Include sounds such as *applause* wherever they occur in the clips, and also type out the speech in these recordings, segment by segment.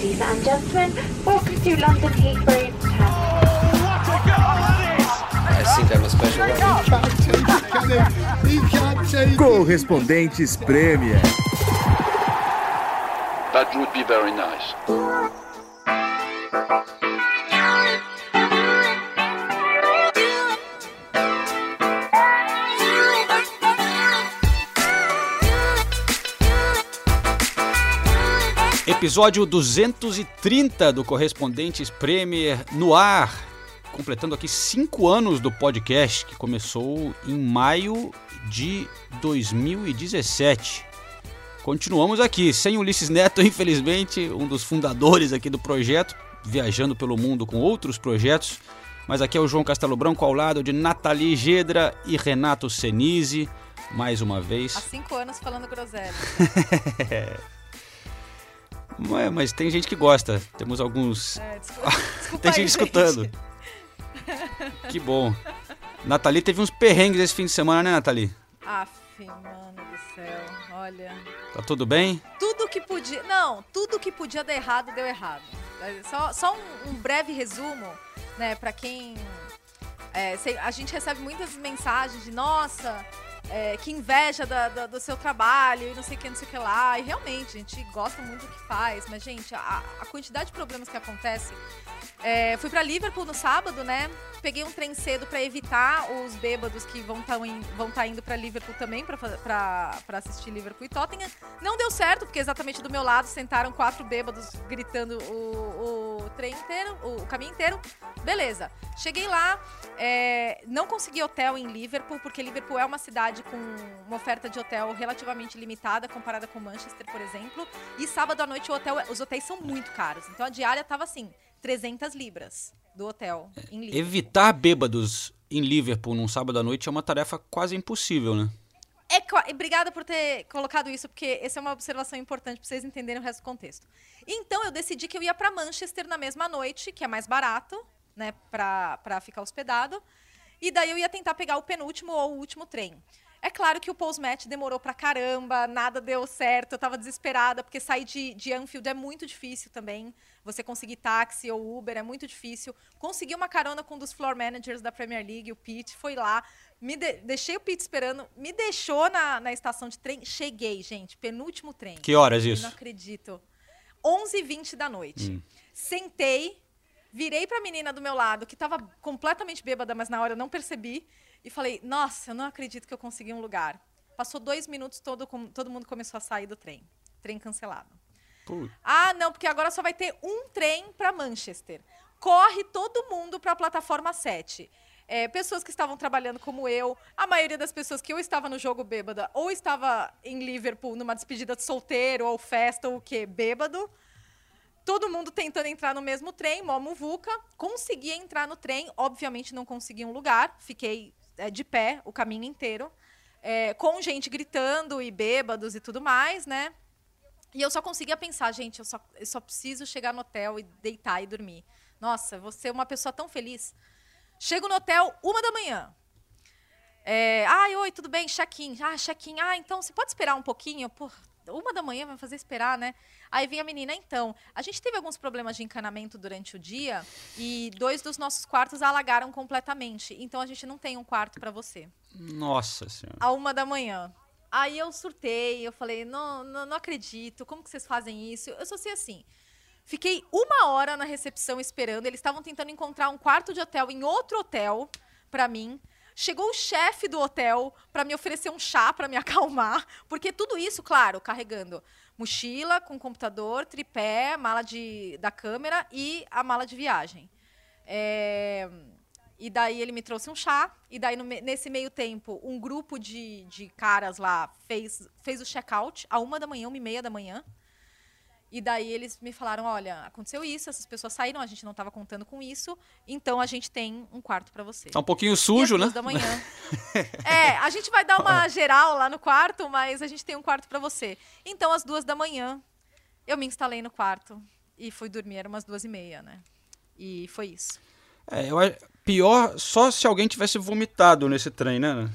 Ladies and gentlemen, welcome to London Heathrow I think I'm a special one. Correspondentes Premier. That would be very nice. Episódio 230 do Correspondentes Premier no ar, completando aqui cinco anos do podcast que começou em maio de 2017. Continuamos aqui, sem Ulisses Neto, *laughs* infelizmente, um dos fundadores aqui do projeto, viajando pelo mundo com outros projetos. Mas aqui é o João Castelo Branco ao lado de Nathalie Gedra e Renato Senise, mais uma vez. Há cinco anos falando groselha. *laughs* Ué, mas tem gente que gosta. Temos alguns. É, desculpa, *laughs* desculpa tem aí, gente escutando. Que bom. Nathalie teve uns perrengues esse fim de semana, né, Nathalie? Aff, mano do céu. Olha. Tá tudo bem? Tudo que podia. Não, tudo que podia dar errado deu errado. Só, só um, um breve resumo, né, pra quem. é, a gente recebe muitas mensagens de nossa. É, que inveja da- da- do seu trabalho e não sei o que, não sei o que lá. E realmente, a gente gosta muito do que faz. Mas, gente, a, a quantidade de problemas que acontece. É, fui pra Liverpool no sábado, né? Peguei um trem cedo pra evitar os bêbados que vão estar vão tá indo pra Liverpool também pra assistir Liverpool e Tottenham. Não deu certo, porque exatamente do meu lado sentaram quatro bêbados gritando o, o trem inteiro, o, o caminho inteiro. Beleza. Cheguei lá, é, não consegui hotel em Liverpool, porque Liverpool é uma cidade com uma oferta de hotel relativamente limitada comparada com Manchester, por exemplo. E sábado à noite o hotel, os hotéis são muito caros. Então a diária tava assim, 300 libras do hotel em Liverpool. Evitar bêbados em Liverpool num sábado à noite é uma tarefa quase impossível, né? É, Obrigada por ter colocado isso, porque essa é uma observação importante para vocês entenderem o resto do contexto. Então, eu decidi que eu ia para Manchester na mesma noite, que é mais barato, né, para ficar hospedado. E daí eu ia tentar pegar o penúltimo ou o último trem. É claro que o post-match demorou pra caramba, nada deu certo, eu tava desesperada, porque sair de, de Anfield é muito difícil também. Você conseguir táxi ou Uber é muito difícil. Consegui uma carona com um dos floor managers da Premier League, o Pete, foi lá. Me de- deixei o Pete esperando, me deixou na, na estação de trem. Cheguei, gente, penúltimo trem. Que horas Eu isso? Não acredito. 11h20 da noite. Sentei, virei pra menina do meu lado, que tava completamente bêbada, mas na hora eu não percebi, e falei: Nossa, eu não acredito que eu consegui um lugar. Passou dois minutos, todo, todo mundo começou a sair do trem. Trem cancelado. Ah, não, porque agora só vai ter um trem para Manchester. Corre todo mundo para a plataforma 7. É, pessoas que estavam trabalhando como eu, a maioria das pessoas que ou estava no jogo bêbada ou estava em Liverpool numa despedida de solteiro ou festa ou o quê, bêbado. Todo mundo tentando entrar no mesmo trem, mó muvuca. Consegui entrar no trem, obviamente não consegui um lugar, fiquei é, de pé o caminho inteiro, é, com gente gritando e bêbados e tudo mais, né? E eu só conseguia pensar, gente, eu só, eu só preciso chegar no hotel e deitar e dormir. Nossa, você é uma pessoa tão feliz. Chego no hotel, uma da manhã. É, Ai, oi, tudo bem? Check-in. Ah, check-in. Ah, então você pode esperar um pouquinho? Pô, uma da manhã vai fazer esperar, né? Aí vem a menina, então, a gente teve alguns problemas de encanamento durante o dia e dois dos nossos quartos alagaram completamente. Então a gente não tem um quarto para você Nossa senhora. a uma da manhã. Aí eu surtei, eu falei, não, não, não acredito, como que vocês fazem isso? Eu só sei assim. Fiquei uma hora na recepção esperando, eles estavam tentando encontrar um quarto de hotel em outro hotel pra mim. Chegou o chefe do hotel pra me oferecer um chá pra me *laughs* acalmar, porque tudo isso, claro, carregando mochila com computador, tripé, mala de, da câmera e a mala de viagem. É, e daí ele me trouxe um chá. E daí, no nesse meio tempo, um grupo de, de caras lá fez, fez o check-out a uma da manhã, uma e meia da manhã. E daí eles me falaram, olha, aconteceu isso, essas pessoas saíram, a gente não estava contando com isso, então a gente tem um quarto para você. Tá um pouquinho sujo, né? duas da manhã. é, a gente vai dar uma *laughs* geral lá no quarto, mas a gente tem um quarto para você. Então, às duas da manhã, eu me instalei no quarto e fui dormir, era umas duas e meia, né? E foi isso. É, eu acho- pior só se alguém tivesse vomitado nesse trem, né?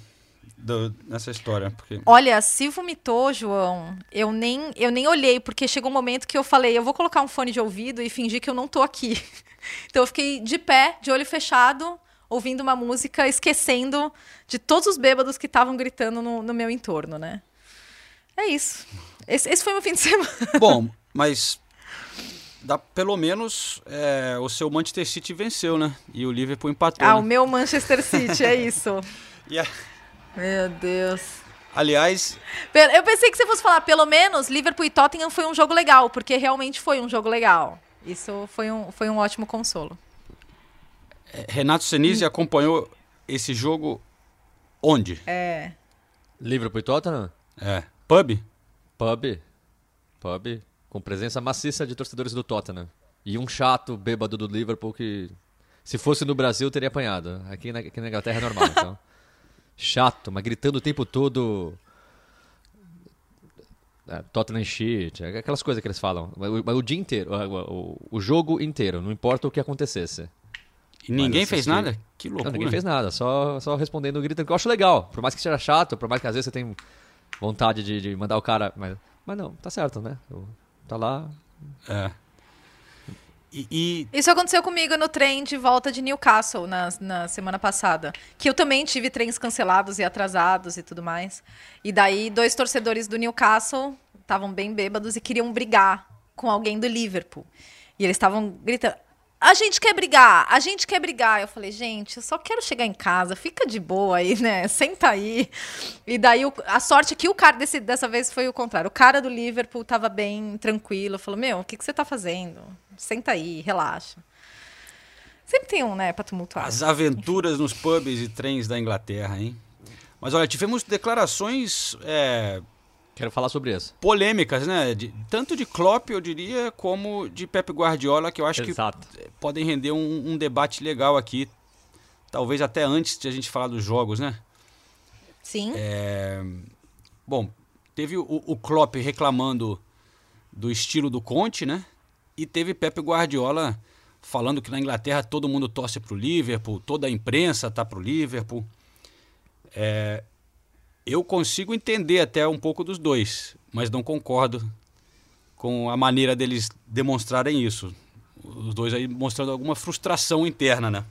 Do- nessa história. Porque... Olha, se vomitou, João, eu nem, eu nem olhei, porque chegou um momento que eu falei, eu vou colocar um fone de ouvido e fingir que eu não tô aqui. *laughs* Então eu fiquei de pé, de olho fechado, ouvindo uma música, esquecendo de todos os bêbados que estavam gritando no, no meu entorno, né? É isso. Esse, esse foi meu fim de *laughs* semana. Bom, mas dá, pelo menos é, o seu Manchester City venceu, né? E o Liverpool empatou. Ah, o né? meu Manchester City, é *laughs* isso. E a- Meu Deus. aliás, Eu pensei que você fosse falar, pelo menos, Liverpool e Tottenham foi um jogo legal, porque realmente foi um jogo legal. Isso foi um, foi um ótimo consolo. é, Renato Senise acompanhou esse jogo onde? É. Liverpool e Tottenham? É. Pub? Pub. Pub. Com presença maciça de torcedores do Tottenham. E um chato bêbado do Liverpool que, se fosse no Brasil, teria apanhado. Aqui na, aqui na Inglaterra é normal, *laughs* então. Chato, mas gritando o tempo todo. É, Tottenham shit, aquelas coisas que eles falam. Mas o, mas o dia inteiro, o, o- o jogo inteiro, não importa o que acontecesse. E ninguém fez nada? Que Não, loucura. ninguém fez nada, só, só respondendo, gritando, que eu acho legal. Por mais que seja chato, por mais que às vezes você tem vontade de, de mandar o cara. Mas, mas não, tá certo, né? Tá lá. É. E, e- Isso aconteceu comigo no trem de volta de Newcastle na, na semana passada. Que eu também tive trens cancelados e atrasados e tudo mais. E daí, dois torcedores do Newcastle estavam bem bêbados e queriam brigar com alguém do Liverpool. E eles estavam gritando: A gente quer brigar, a gente quer brigar. Eu falei, gente, eu só quero chegar em casa, fica de boa aí, né? Senta aí. E daí o- a sorte é que o cara desse, dessa vez foi o contrário. O cara do Liverpool tava bem tranquilo, falou: Meu, o que, que você tá fazendo? Senta aí, relaxa. Sempre tem um, né, pra tumultuar. as aventuras nos pubs e trens da Inglaterra, hein? Mas olha, tivemos declarações é, Quero falar sobre isso. polêmicas, né? De- tanto de Klopp, eu diria, como de Pep Guardiola, que eu acho Exato. que podem render um, um debate legal aqui. Talvez até antes de a gente falar dos jogos, né? Sim. É, Bom, teve o, o Klopp reclamando do estilo do Conte, né? E teve Pep Guardiola falando que na Inglaterra todo mundo torce pro Liverpool, toda a imprensa tá pro Liverpool. É, eu consigo entender até um pouco dos dois, mas não concordo com a maneira deles demonstrarem isso. Os dois aí mostrando alguma frustração interna, né?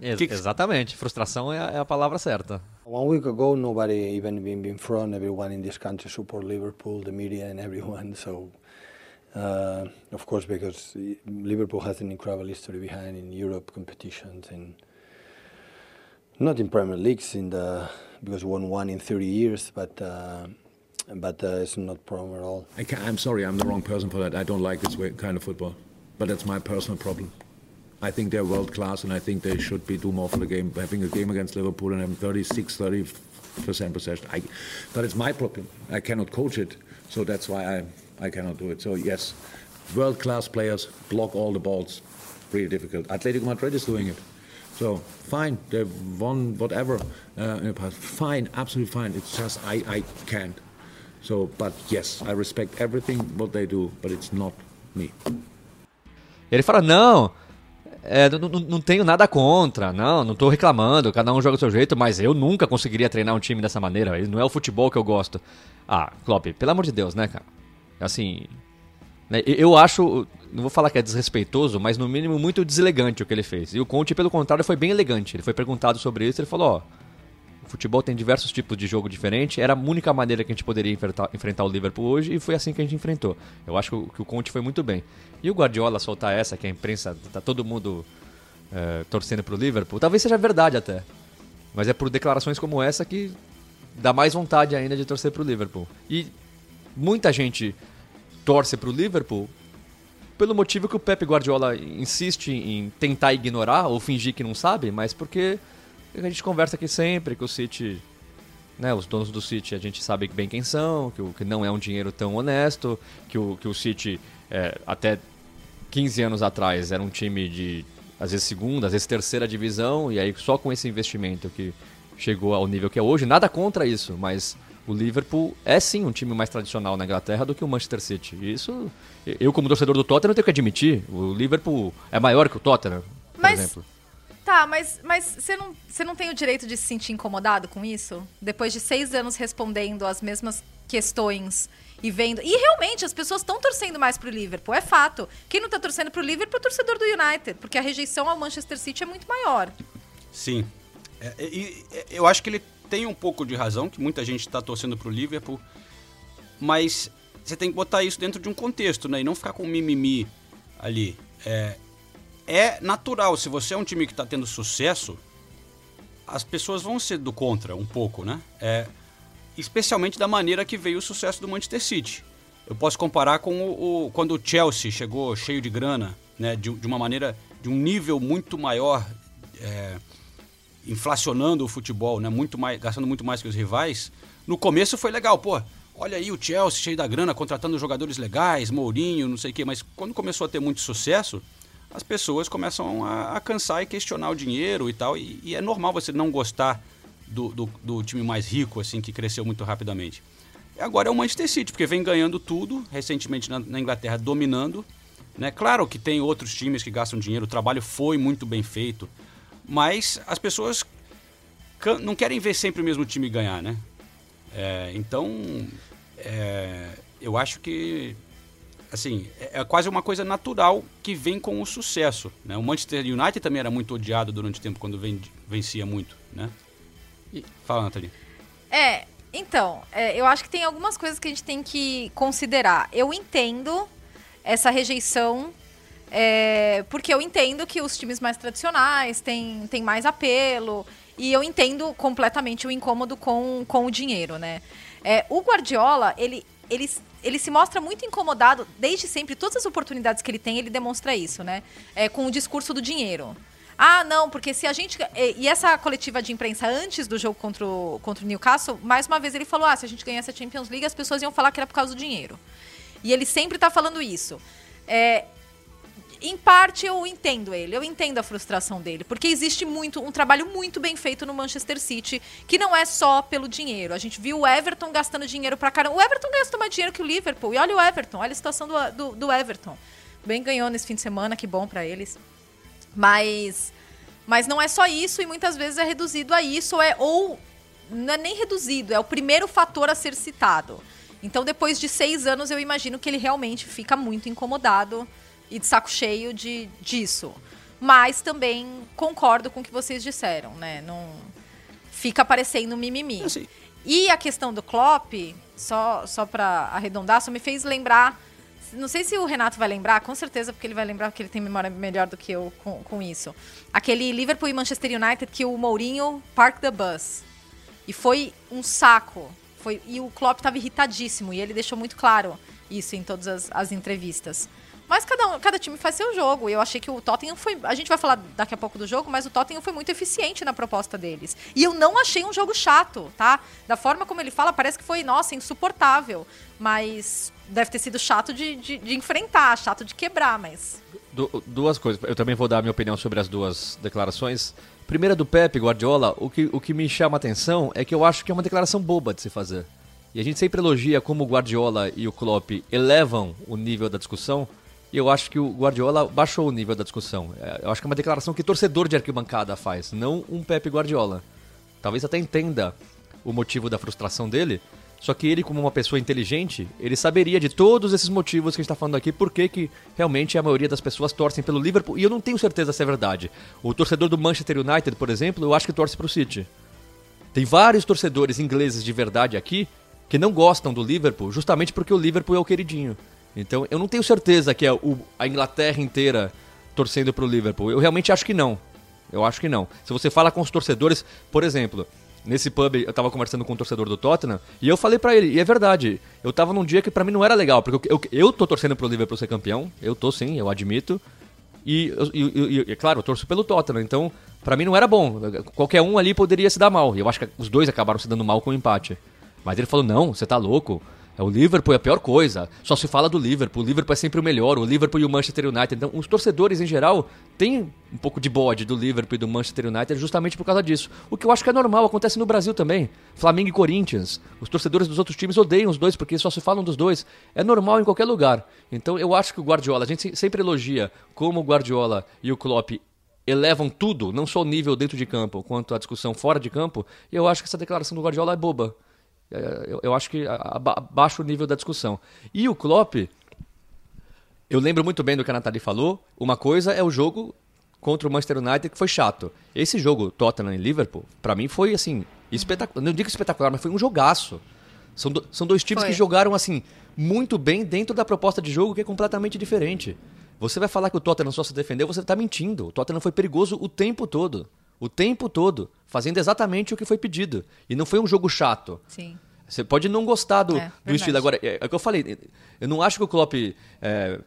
Ex- Que que- Exatamente. Frustração é a, é a palavra certa. One week ago, nobody even been in front. Everyone in this country support Liverpool, the media and everyone. So, uh, of course, because Liverpool has an incredible history behind in Europe competitions and not in Premier Leagues in the because we won one in 30 years, but uh, but uh, it's not problem at all. I I'm sorry, I'm the wrong person for that. I don't like this way, kind of football. But that's my personal problem. I think they're world class and I think they should be do more for the game. Having a game against Liverpool and having 36, 30% possession. I, but it's my problem. I cannot coach it. So that's why I, I cannot do it. So, yes, world class players block all the balls. Really difficult. Atletico Madrid is doing it. So, fine. They've won whatever uh, in the past. Fine, absolutely fine. It's just I, I can't. So, but yes, I respect everything what they do, but it's not me. Ele fala, não, é, não, tenho nada contra, não, não tô reclamando, cada um joga do seu jeito, mas eu nunca conseguiria treinar um time dessa maneira, não é o futebol que eu gosto. Ah, Klopp, pelo amor de Deus, né, cara? Assim, né, eu acho, não vou falar que é desrespeitoso, mas no mínimo muito deselegante o que ele fez. E o Conte, pelo contrário, foi bem elegante. Ele foi perguntado sobre isso, ele falou, ó, o futebol tem diversos tipos de jogo diferente, era a única maneira que a gente poderia enfrentar, enfrentar o Liverpool hoje e foi assim que a gente enfrentou. Eu acho que o, que o Conte foi muito bem. E o Guardiola soltar essa, que a imprensa, tá todo mundo é, torcendo pro Liverpool, talvez seja verdade até. Mas é por declarações como essa que dá mais vontade ainda de torcer pro Liverpool. E muita gente torce pro Liverpool pelo motivo que o Pep Guardiola insiste em tentar ignorar ou fingir que não sabe, mas porque a gente conversa aqui sempre que o City, né, os donos do City a gente sabe bem quem são, que, o, que não é um dinheiro tão honesto, que o, que o City é, até 15 anos atrás era um time de às vezes segunda, às vezes terceira divisão, e aí só com esse investimento que chegou ao nível que é hoje, nada contra isso, mas o Liverpool é sim um time mais tradicional na Inglaterra do que o Manchester City. E Isso, eu como torcedor do Tottenham tenho que admitir, o Liverpool é maior que o Tottenham, por Mas- exemplo. Tá, mas, mas você, não, você não tem o direito de se sentir incomodado com isso? Depois de seis anos respondendo as mesmas questões e vendo. E realmente, as pessoas estão torcendo mais pro Liverpool, é fato. Quem não tá torcendo pro Liverpool é o torcedor do United, porque a rejeição ao Manchester City é muito maior. Sim. É, e, e, eu acho que ele tem um pouco de razão, que muita gente está torcendo pro Liverpool, mas você tem que botar isso dentro de um contexto, né? E não ficar com mimimi ali. É, é natural, se você é um time que está tendo sucesso, as pessoas vão ser do contra um pouco, né? É, especialmente da maneira que veio o sucesso do Manchester City. Eu posso comparar com o, o quando o Chelsea chegou cheio de grana, né? De, de uma maneira, de um nível muito maior, é, inflacionando o futebol, né? Muito mais, gastando muito mais que os rivais. No começo foi legal, pô. Olha aí o Chelsea cheio da grana, contratando jogadores legais, Mourinho, não sei o quê. Mas quando começou a ter muito sucesso, as pessoas começam a, a cansar e questionar o dinheiro e tal. E, e é normal você não gostar do, do, do, time mais rico, assim, que cresceu muito rapidamente. E agora é o Manchester City, porque vem ganhando tudo, recentemente na, na Inglaterra dominando. Né? Claro que tem outros times que gastam dinheiro, o trabalho foi muito bem feito, mas as pessoas não querem ver sempre o mesmo time ganhar, né? É, então, é, eu acho que assim, é, é quase uma coisa natural que vem com o sucesso. Né? O Manchester United também era muito odiado durante o tempo quando vencia muito. Né? Fala, Nathalie. É, então, é, eu acho que tem algumas coisas que a gente tem que considerar. Eu entendo essa rejeição, é, porque eu entendo que os times mais tradicionais têm, têm mais apelo, e eu entendo completamente o incômodo com, com o dinheiro, né? É, o Guardiola, ele, ele ele se mostra muito incomodado desde sempre. Todas as oportunidades que ele tem, ele demonstra isso, né? É, com o discurso do dinheiro. Ah, não, porque se a gente. E essa coletiva de imprensa antes do jogo contra o, contra o Newcastle, mais uma vez ele falou: ah, se a gente ganhasse a Champions League, as pessoas iam falar que era por causa do dinheiro. E ele sempre está falando isso. É, em parte eu entendo ele, eu entendo a frustração dele, porque existe muito um trabalho muito bem feito no Manchester City, que não é só pelo dinheiro. A gente viu o Everton gastando dinheiro pra caramba. O Everton gastou mais dinheiro que o Liverpool. E olha o Everton, olha a situação do, do, do Everton. Bem ganhou nesse fim de semana, que bom para eles. Mas mas não é só isso e muitas vezes é reduzido a isso ou é ou não é nem reduzido, é o primeiro fator a ser citado. Então, depois de seis anos, eu imagino que ele realmente fica muito incomodado e de saco cheio de, disso. Mas também concordo com o que vocês disseram, né? Não fica parecendo mimimi. Assim. E a questão do Klopp, só, só para arredondar, só me fez lembrar. Não sei se o Renato vai lembrar, com certeza, porque ele vai lembrar que ele tem memória melhor do que eu com, com isso. Aquele Liverpool e Manchester United que o Mourinho park the bus. E foi um saco. Foi, e o Klopp estava irritadíssimo. E ele deixou muito claro isso em todas as, as entrevistas. Mas cada, cada time faz seu jogo. E eu achei que o Tottenham foi. A gente vai falar daqui a pouco do jogo, mas o Tottenham foi muito eficiente na proposta deles. E eu não achei um jogo chato, tá? Da forma como ele fala, parece que foi, nossa, insuportável. Mas deve ter sido chato de, de, de enfrentar, chato de quebrar, mas. Du duas coisas. Eu também vou dar a minha opinião sobre as duas declarações. Primeira do Pepe Guardiola, o que, o que me chama a atenção é que eu acho que é uma declaração boba de se fazer. E a gente sempre elogia como o Guardiola e o Klopp elevam o nível da discussão. E eu acho que o Guardiola baixou o nível da discussão. É, eu acho que é uma declaração que torcedor de arquibancada faz, não um Pepe Guardiola. Talvez até entenda o motivo da frustração dele, só que ele, como uma pessoa inteligente, ele saberia de todos esses motivos que a gente está falando aqui, por que realmente a maioria das pessoas torcem pelo Liverpool, e eu não tenho certeza se é verdade. O torcedor do Manchester United, por exemplo, eu acho que torce para o City. Tem vários torcedores ingleses de verdade aqui que não gostam do Liverpool, justamente porque o Liverpool é o queridinho. Então eu não tenho certeza que é o, a Inglaterra inteira torcendo para o Liverpool. Eu realmente acho que não. Eu acho que não. Se você fala com os torcedores, por exemplo, nesse pub eu estava conversando com um torcedor do Tottenham e eu falei para ele, e é verdade, eu estava num dia que para mim não era legal, porque eu, eu, eu tô torcendo pro Liverpool ser campeão, eu tô sim, eu admito. E, e, e, claro, eu torço pelo Tottenham, então para mim não era bom. Qualquer um ali poderia se dar mal. E eu acho que os dois acabaram se dando mal com o empate. Mas ele falou: não, você tá louco. É, o Liverpool é a pior coisa. Só se fala do Liverpool. O Liverpool é sempre o melhor. O Liverpool e o Manchester United. Então, os torcedores em geral têm um pouco de bode do Liverpool e do Manchester United justamente por causa disso. O que eu acho que é normal, acontece no Brasil também. Flamengo e Corinthians. Os torcedores dos outros times odeiam os dois porque só se falam dos dois. É normal em qualquer lugar. Então, eu acho que o Guardiola, a gente sempre elogia como o Guardiola e o Klopp elevam tudo, não só o nível dentro de campo, quanto a discussão fora de campo, e eu acho que essa declaração do Guardiola é boba. É, eu, eu, acho que abaixa o nível da discussão. E o Klopp, eu lembro muito bem do que a Nathalie falou, uma coisa é o jogo contra o Manchester United que foi chato. Esse jogo, Tottenham e Liverpool, para mim foi assim, espetacular. Não digo espetacular, mas foi um jogaço. São, do, são dois times foi. que jogaram assim muito bem dentro da proposta de jogo que é completamente diferente. Você vai falar que o Tottenham só se defendeu, você está mentindo. O Tottenham foi perigoso o tempo todo. O tempo todo, fazendo exatamente o que foi pedido. E não foi um jogo chato. Sim. Você pode não gostar do, é, do estilo. Agora, é, é o que eu falei. Eu não acho que o Klopp é,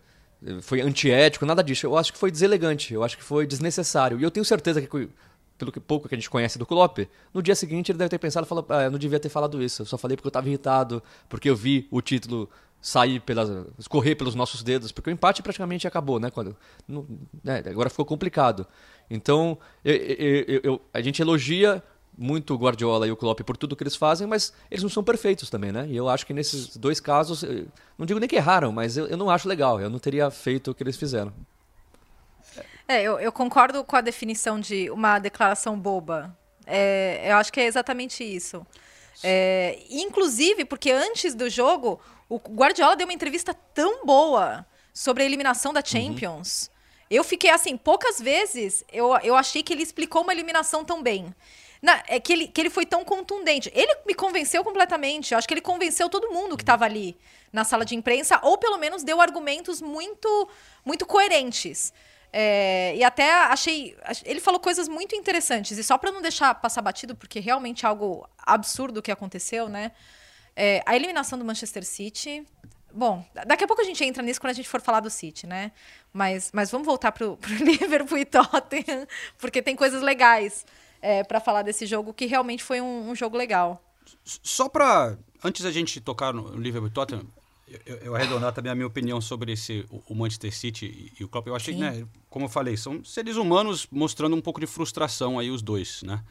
foi antiético, nada disso. Eu acho que foi deselegante. Eu acho que foi desnecessário. E eu tenho certeza que pelo que pouco que a gente conhece do Klopp, no dia seguinte ele deve ter pensado, falou, ah, eu não devia ter falado isso, eu só falei porque eu estava irritado, porque eu vi o título sair pelas escorrer pelos nossos dedos, porque o empate praticamente acabou, né? Quando, não, né? agora ficou complicado. Então, eu, eu, eu, a gente elogia muito o Guardiola e o Klopp por tudo que eles fazem, mas eles não são perfeitos também, né? E eu acho que nesses dois casos, não digo nem que erraram, mas eu, eu não acho legal, eu não teria feito o que eles fizeram. É, eu, eu concordo com a definição de uma declaração boba. É, eu acho que é exatamente isso. É, inclusive, porque antes do jogo, o Guardiola deu uma entrevista tão boa sobre a eliminação da uhum. Champions. Uhum. Eu fiquei assim, poucas vezes eu, eu achei que ele explicou uma eliminação tão bem. Na, é que ele, que ele foi tão contundente. Ele me convenceu completamente. Eu acho que ele convenceu todo mundo que estava ali na sala de imprensa, ou pelo menos deu argumentos muito, muito coerentes. É, e até achei. Ele falou coisas muito interessantes. E só para não deixar passar batido, porque realmente é algo absurdo que aconteceu, né? É, a eliminação do Manchester City. Bom, daqui a pouco a gente entra nisso quando a gente for falar do City, né? Mas, mas vamos voltar pro, *laughs* pro Liverpool e Tottenham, porque tem coisas legais é, para falar desse jogo que realmente foi um, um jogo legal. Só para antes a gente tocar no Liverpool e Tottenham, eu, eu, arredondar também a minha opinião sobre esse, o, Manchester City e, e o Klopp. Eu achei, Sim. né, como eu falei, são seres humanos mostrando um pouco de frustração aí os dois, né?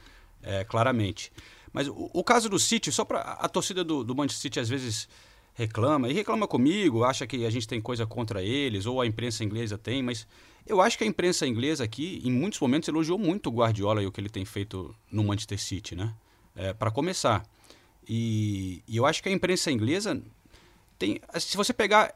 É, claramente. Mas o, o, caso do City, só para a torcida do, do Manchester City às vezes reclama, e reclama comigo, acha que a gente tem coisa contra eles, ou a imprensa inglesa tem, mas eu acho que a imprensa inglesa aqui, em muitos momentos, elogiou muito o Guardiola e o que ele tem feito no Manchester City, né? É, para começar. E, e eu acho que a imprensa inglesa tem, se você pegar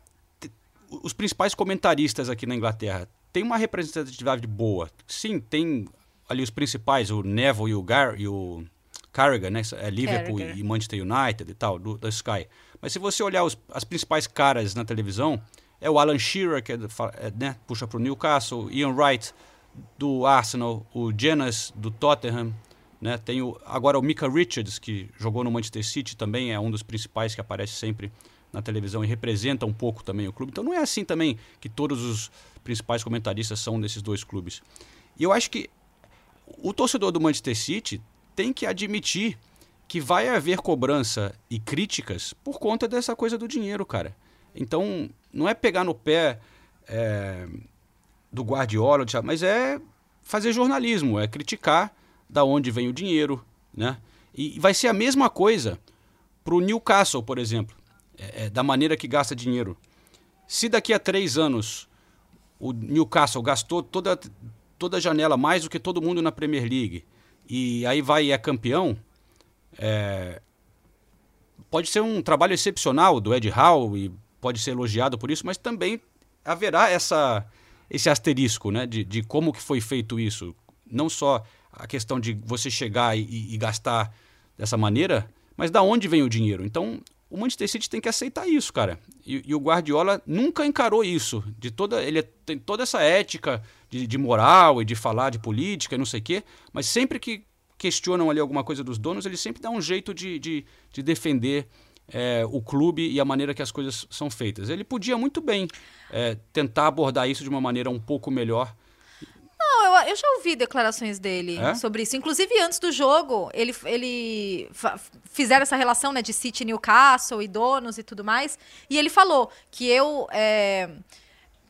os principais comentaristas aqui na Inglaterra, tem uma representatividade boa. Sim, tem ali os principais, o Neville e o, Gar, e o Carragher, né? É Liverpool e Manchester United e tal, do, da Sky. Mas se você olhar os, as principais caras na televisão, é o Alan Shearer, que é, é, né, puxa para o Newcastle, Ian Wright do Arsenal, o Jenas do Tottenham, né? Tem o, agora o Mika Richards, que jogou no Manchester City, também é um dos principais que aparece sempre na televisão e representa um pouco também o clube. Então não é assim também que todos os principais comentaristas são desses dois clubes. E eu acho que o torcedor do Manchester City tem que admitir que vai haver cobrança e críticas por conta dessa coisa do dinheiro, cara. Então, não é pegar no pé é, do Guardiola, mas é fazer jornalismo, é criticar da onde vem o dinheiro, né? E vai ser a mesma coisa para o Newcastle, por exemplo é, é, da maneira que gasta dinheiro. Se daqui a três anos o Newcastle gastou toda, toda a janela mais do que todo mundo na Premier League e aí vai e é campeão, é, pode ser um trabalho excepcional do Ed Howe e pode ser elogiado por isso, mas também haverá essa, esse asterisco né, de, de como que foi feito isso. Não só a questão de você chegar e, e gastar dessa maneira, mas da onde vem o dinheiro. Então, o Manchester City tem que aceitar isso, cara. E, e o Guardiola nunca encarou isso. De toda, ele tem toda essa ética de, de, moral e de falar de política e não sei o quê, mas sempre que questionam ali alguma coisa dos donos, ele sempre dá um jeito de, de, de defender é, o clube e a maneira que as coisas são feitas. Ele podia muito bem é, tentar abordar isso de uma maneira um pouco melhor não, eu, eu já ouvi declarações dele é? sobre isso. Inclusive, antes do jogo, ele, ele fizeram essa relação né, de City Newcastle e donos e tudo mais. E ele falou que eu.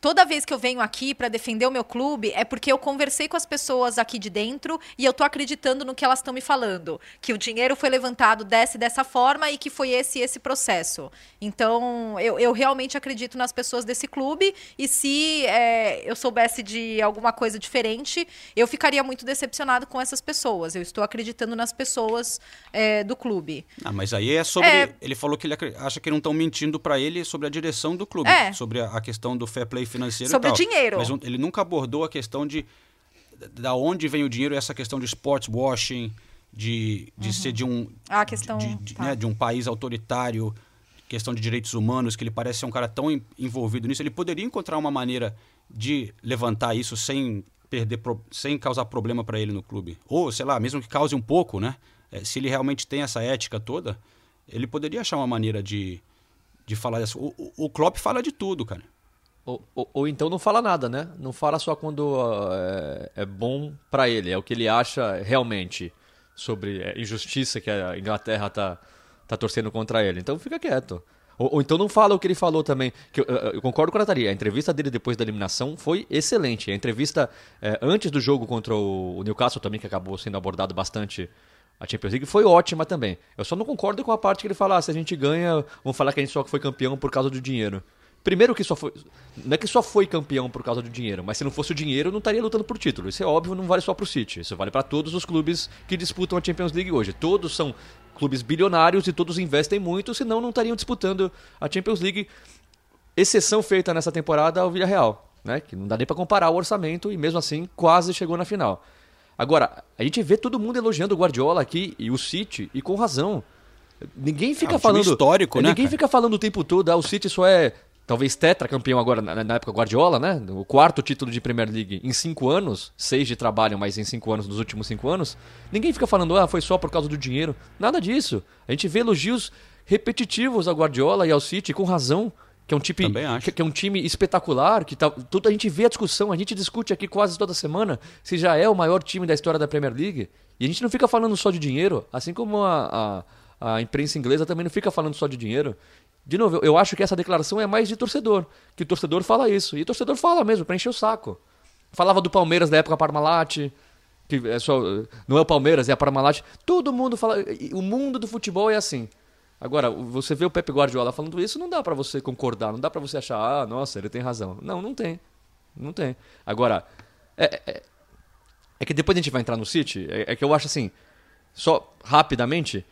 Toda vez que eu venho aqui para defender o meu clube é porque eu conversei com as pessoas aqui de dentro e eu tô acreditando no que elas estão me falando, que o dinheiro foi levantado dessa e dessa forma e que foi esse esse processo. Então eu, eu realmente acredito nas pessoas desse clube e se é, eu soubesse de alguma coisa diferente, eu ficaria muito decepcionado com essas pessoas. Eu estou acreditando nas pessoas é, do clube. Ah, mas aí é sobre. É. Ele falou que ele acha que não estão mentindo pra ele sobre a direção do clube, É. sobre a, a questão do fair play financeiro. Sobre e tal. dinheiro. Mas ele nunca abordou a questão de da onde vem o dinheiro essa questão de sports washing, de, de ser de um Ah, a questão- de, de- tá. né, de um país autoritário, questão de direitos humanos, que ele parece ser um cara tão en- envolvido nisso. Ele poderia encontrar uma maneira de levantar isso sem perder, sem causar problema para ele no clube, ou sei lá, mesmo que cause um pouco, né? Eh, se ele realmente tem essa ética toda, ele poderia achar uma maneira de, de falar dessa. O, o, o Klopp fala de tudo, cara. Ou, ou- ou então não fala nada, né? Não fala só quando é, é bom pra ele, é o que ele acha realmente sobre a injustiça que a Inglaterra tá, tá torcendo contra ele. Então fica quieto. Ou, ou então não fala o que ele falou também. Que eu, eu- concordo com a Nathalie, a entrevista dele depois da eliminação foi excelente. A entrevista eh, antes do jogo contra o, o Newcastle também, que acabou sendo abordado bastante a Champions League, foi ótima também. Eu só não concordo com a parte que ele fala, ah, se a gente ganha, vamos falar que a gente só foi campeão por causa do dinheiro. Primeiro que só foi. Não é que só foi campeão por causa do dinheiro, mas se não fosse o dinheiro, não estaria lutando por título. Isso é óbvio, não vale só pro City. Isso vale para todos os clubes que disputam a Champions League hoje. Todos são clubes bilionários e todos investem muito, senão não estariam disputando a Champions League. Exceção feita nessa temporada ao Villarreal, né? Que não dá nem para comparar o orçamento e mesmo assim quase chegou na final. Agora, a gente vê todo mundo elogiando o Guardiola aqui e o City e com razão. Ninguém fica um time falando histórico, né, Ninguém cara? fica falando o tempo todo, ah, o City só é talvez tetracampeão agora na, na época Guardiola, né? O quarto título de Premier League em cinco anos, seis de trabalho, mas em cinco anos nos últimos cinco anos. Ninguém fica falando, ah, foi só por causa do dinheiro. Nada disso. A gente vê elogios repetitivos ao Guardiola e ao City com razão. Que é um time, que, que é um time espetacular, que tá, tudo a gente vê a discussão, a gente discute aqui quase toda semana se já é o maior time da história da Premier League. E a gente não fica falando só de dinheiro, assim como a, a, a imprensa inglesa também não fica falando só de dinheiro. De novo, eu, acho que essa declaração é mais de torcedor, que o torcedor fala isso. E o torcedor fala mesmo, pra encher o saco. Falava do Palmeiras da época Parmalat, que é só, não é o Palmeiras, é a Parmalat. Todo mundo fala, o mundo do futebol é assim. Agora, você vê o Pepe Guardiola falando isso, não dá pra você concordar, não dá pra você achar, ah, nossa, ele tem razão. Não, não tem. Não tem. Agora, é, é, é que depois a gente vai entrar no City, é, é que eu acho assim, só rapidamente,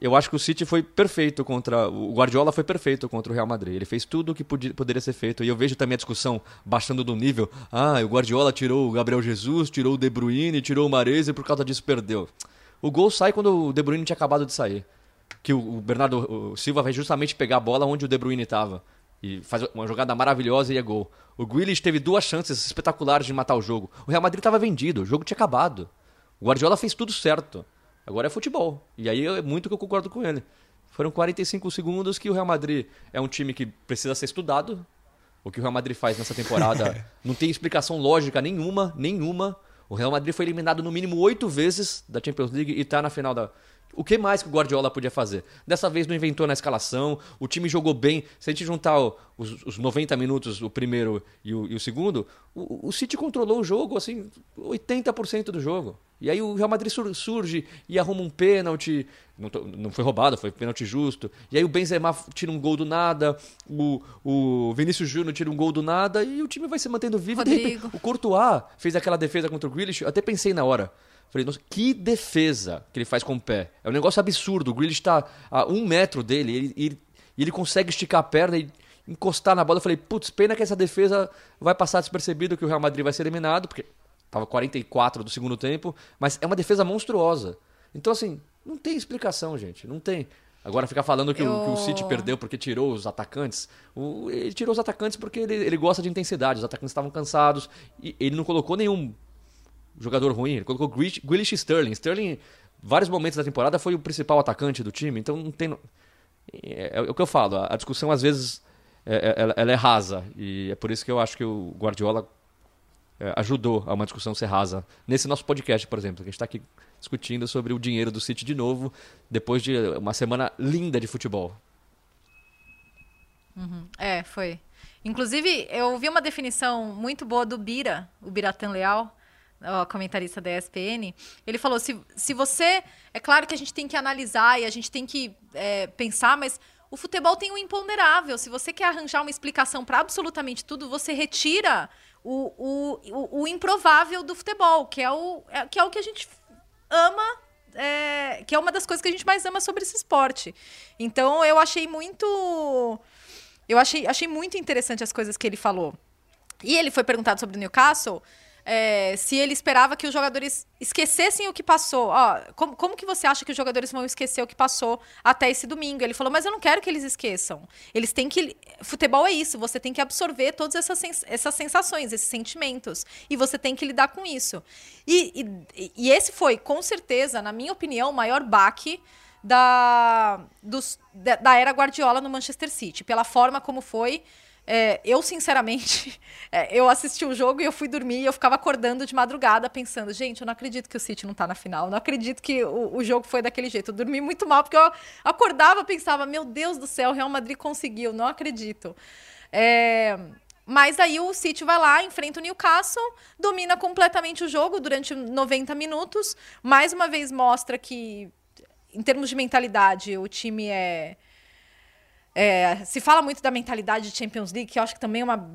eu acho que o City foi perfeito contra. O Guardiola foi perfeito contra o Real Madrid. Ele fez tudo o que podia, poderia ser feito. E eu vejo também a discussão baixando do nível. Ah, o Guardiola tirou o Gabriel Jesus, tirou o De Bruyne, tirou o Mahrez e por causa disso perdeu. O gol sai quando o De Bruyne tinha acabado de sair. Que o o Bernardo o Silva vai justamente pegar a bola onde o De Bruyne estava. E faz uma jogada maravilhosa e é gol. O Grealish teve duas chances espetaculares de matar o jogo. O Real Madrid estava vendido, o jogo tinha acabado. O Guardiola fez tudo certo. Agora é futebol. E aí é muito que eu concordo com ele. Foram 45 segundos que o Real Madrid é um time que precisa ser estudado. O que o Real Madrid faz nessa temporada *laughs* não tem explicação lógica nenhuma, nenhuma. O Real Madrid foi eliminado no mínimo oito vezes da Champions League e está na final da. O que mais que o Guardiola podia fazer? Dessa vez não inventou na escalação, o time jogou bem. Se a gente juntar o- os, os 90 minutos, o primeiro e o, e o segundo, o, o City controlou o jogo, assim, 80% do jogo. E aí o Real Madrid sur- surge e arruma um pênalti. Não, não foi roubado, foi pênalti justo. E aí o Benzema tira um gol do nada, o, o Vinícius Júnior tira um gol do nada e o time vai se mantendo vivo. E repente, o Courtois fez aquela defesa contra o Grealish, eu até pensei na hora. Falei, nossa, que defesa que ele faz com o pé. É um negócio absurdo. O Grealish tá a um metro dele e ele, ele, ele consegue esticar a perna e encostar na bola. Eu falei, putz, pena que essa defesa vai passar despercebido que o Real Madrid vai ser eliminado, porque tava 44 do segundo tempo, mas é uma defesa monstruosa. Então, assim, não tem explicação, gente. Não tem. Agora ficar falando que, o, que o Eu- City perdeu porque tirou os atacantes. O- ele tirou os atacantes porque ele, ele gosta de intensidade. Os atacantes estavam cansados. E ele não colocou nenhum jogador ruim. Ele colocou Grealish, e Sterling. Sterling, vários momentos da temporada, foi o principal atacante do time. Então não tem. É, é o que eu falo. A, discussão às vezes é, é- ela, ela é rasa. E é por isso que eu acho que o Guardiola é, ajudou a uma discussão ser rasa. Nesse nosso podcast, por exemplo, que a gente está aqui discutindo sobre o dinheiro do City de novo, depois de uma semana linda de futebol. É, foi. Inclusive, eu vi uma definição muito boa do Bira, o Biratan Leal, o comentarista da ESPN. Ele falou: se, se você. É claro que a gente tem que analisar e a gente tem que é, pensar, mas o futebol tem um imponderável. Se você quer arranjar uma explicação para absolutamente tudo, você retira o, o, o, improvável do futebol, que é o, é, que é o que a gente ama é, que é uma das coisas que a gente mais ama sobre esse esporte. Então eu achei muito. Eu achei, achei muito interessante as coisas que ele falou. E ele foi perguntado sobre o Newcastle é, se ele esperava que os jogadores esquecessem o que passou. Ó, como, como que você acha que os jogadores vão esquecer o que passou até esse domingo? Ele falou, mas eu não quero que eles esqueçam. Eles têm que. Futebol é isso, você tem que absorver todas essas, sens essas sensações, esses sentimentos. E você tem que lidar com isso. E, e, e esse foi, com certeza, na minha opinião, o maior baque da, dos, da, da era Guardiola no Manchester City, pela forma como foi é, eu, sinceramente, *laughs* é, eu assisti o jogo e eu fui dormir e eu ficava acordando de madrugada pensando, gente, eu não acredito que o City não tá na final, não acredito que o, o jogo foi daquele jeito. Eu dormi muito mal, porque eu acordava pensava, meu Deus do céu, o Real Madrid conseguiu, não acredito. É, mas aí o City vai lá, enfrenta o Newcastle, domina completamente o jogo durante 90 minutos. Mais uma vez mostra que, em termos de mentalidade, o time é é, se fala muito da mentalidade de Champions League, que eu acho que também é uma,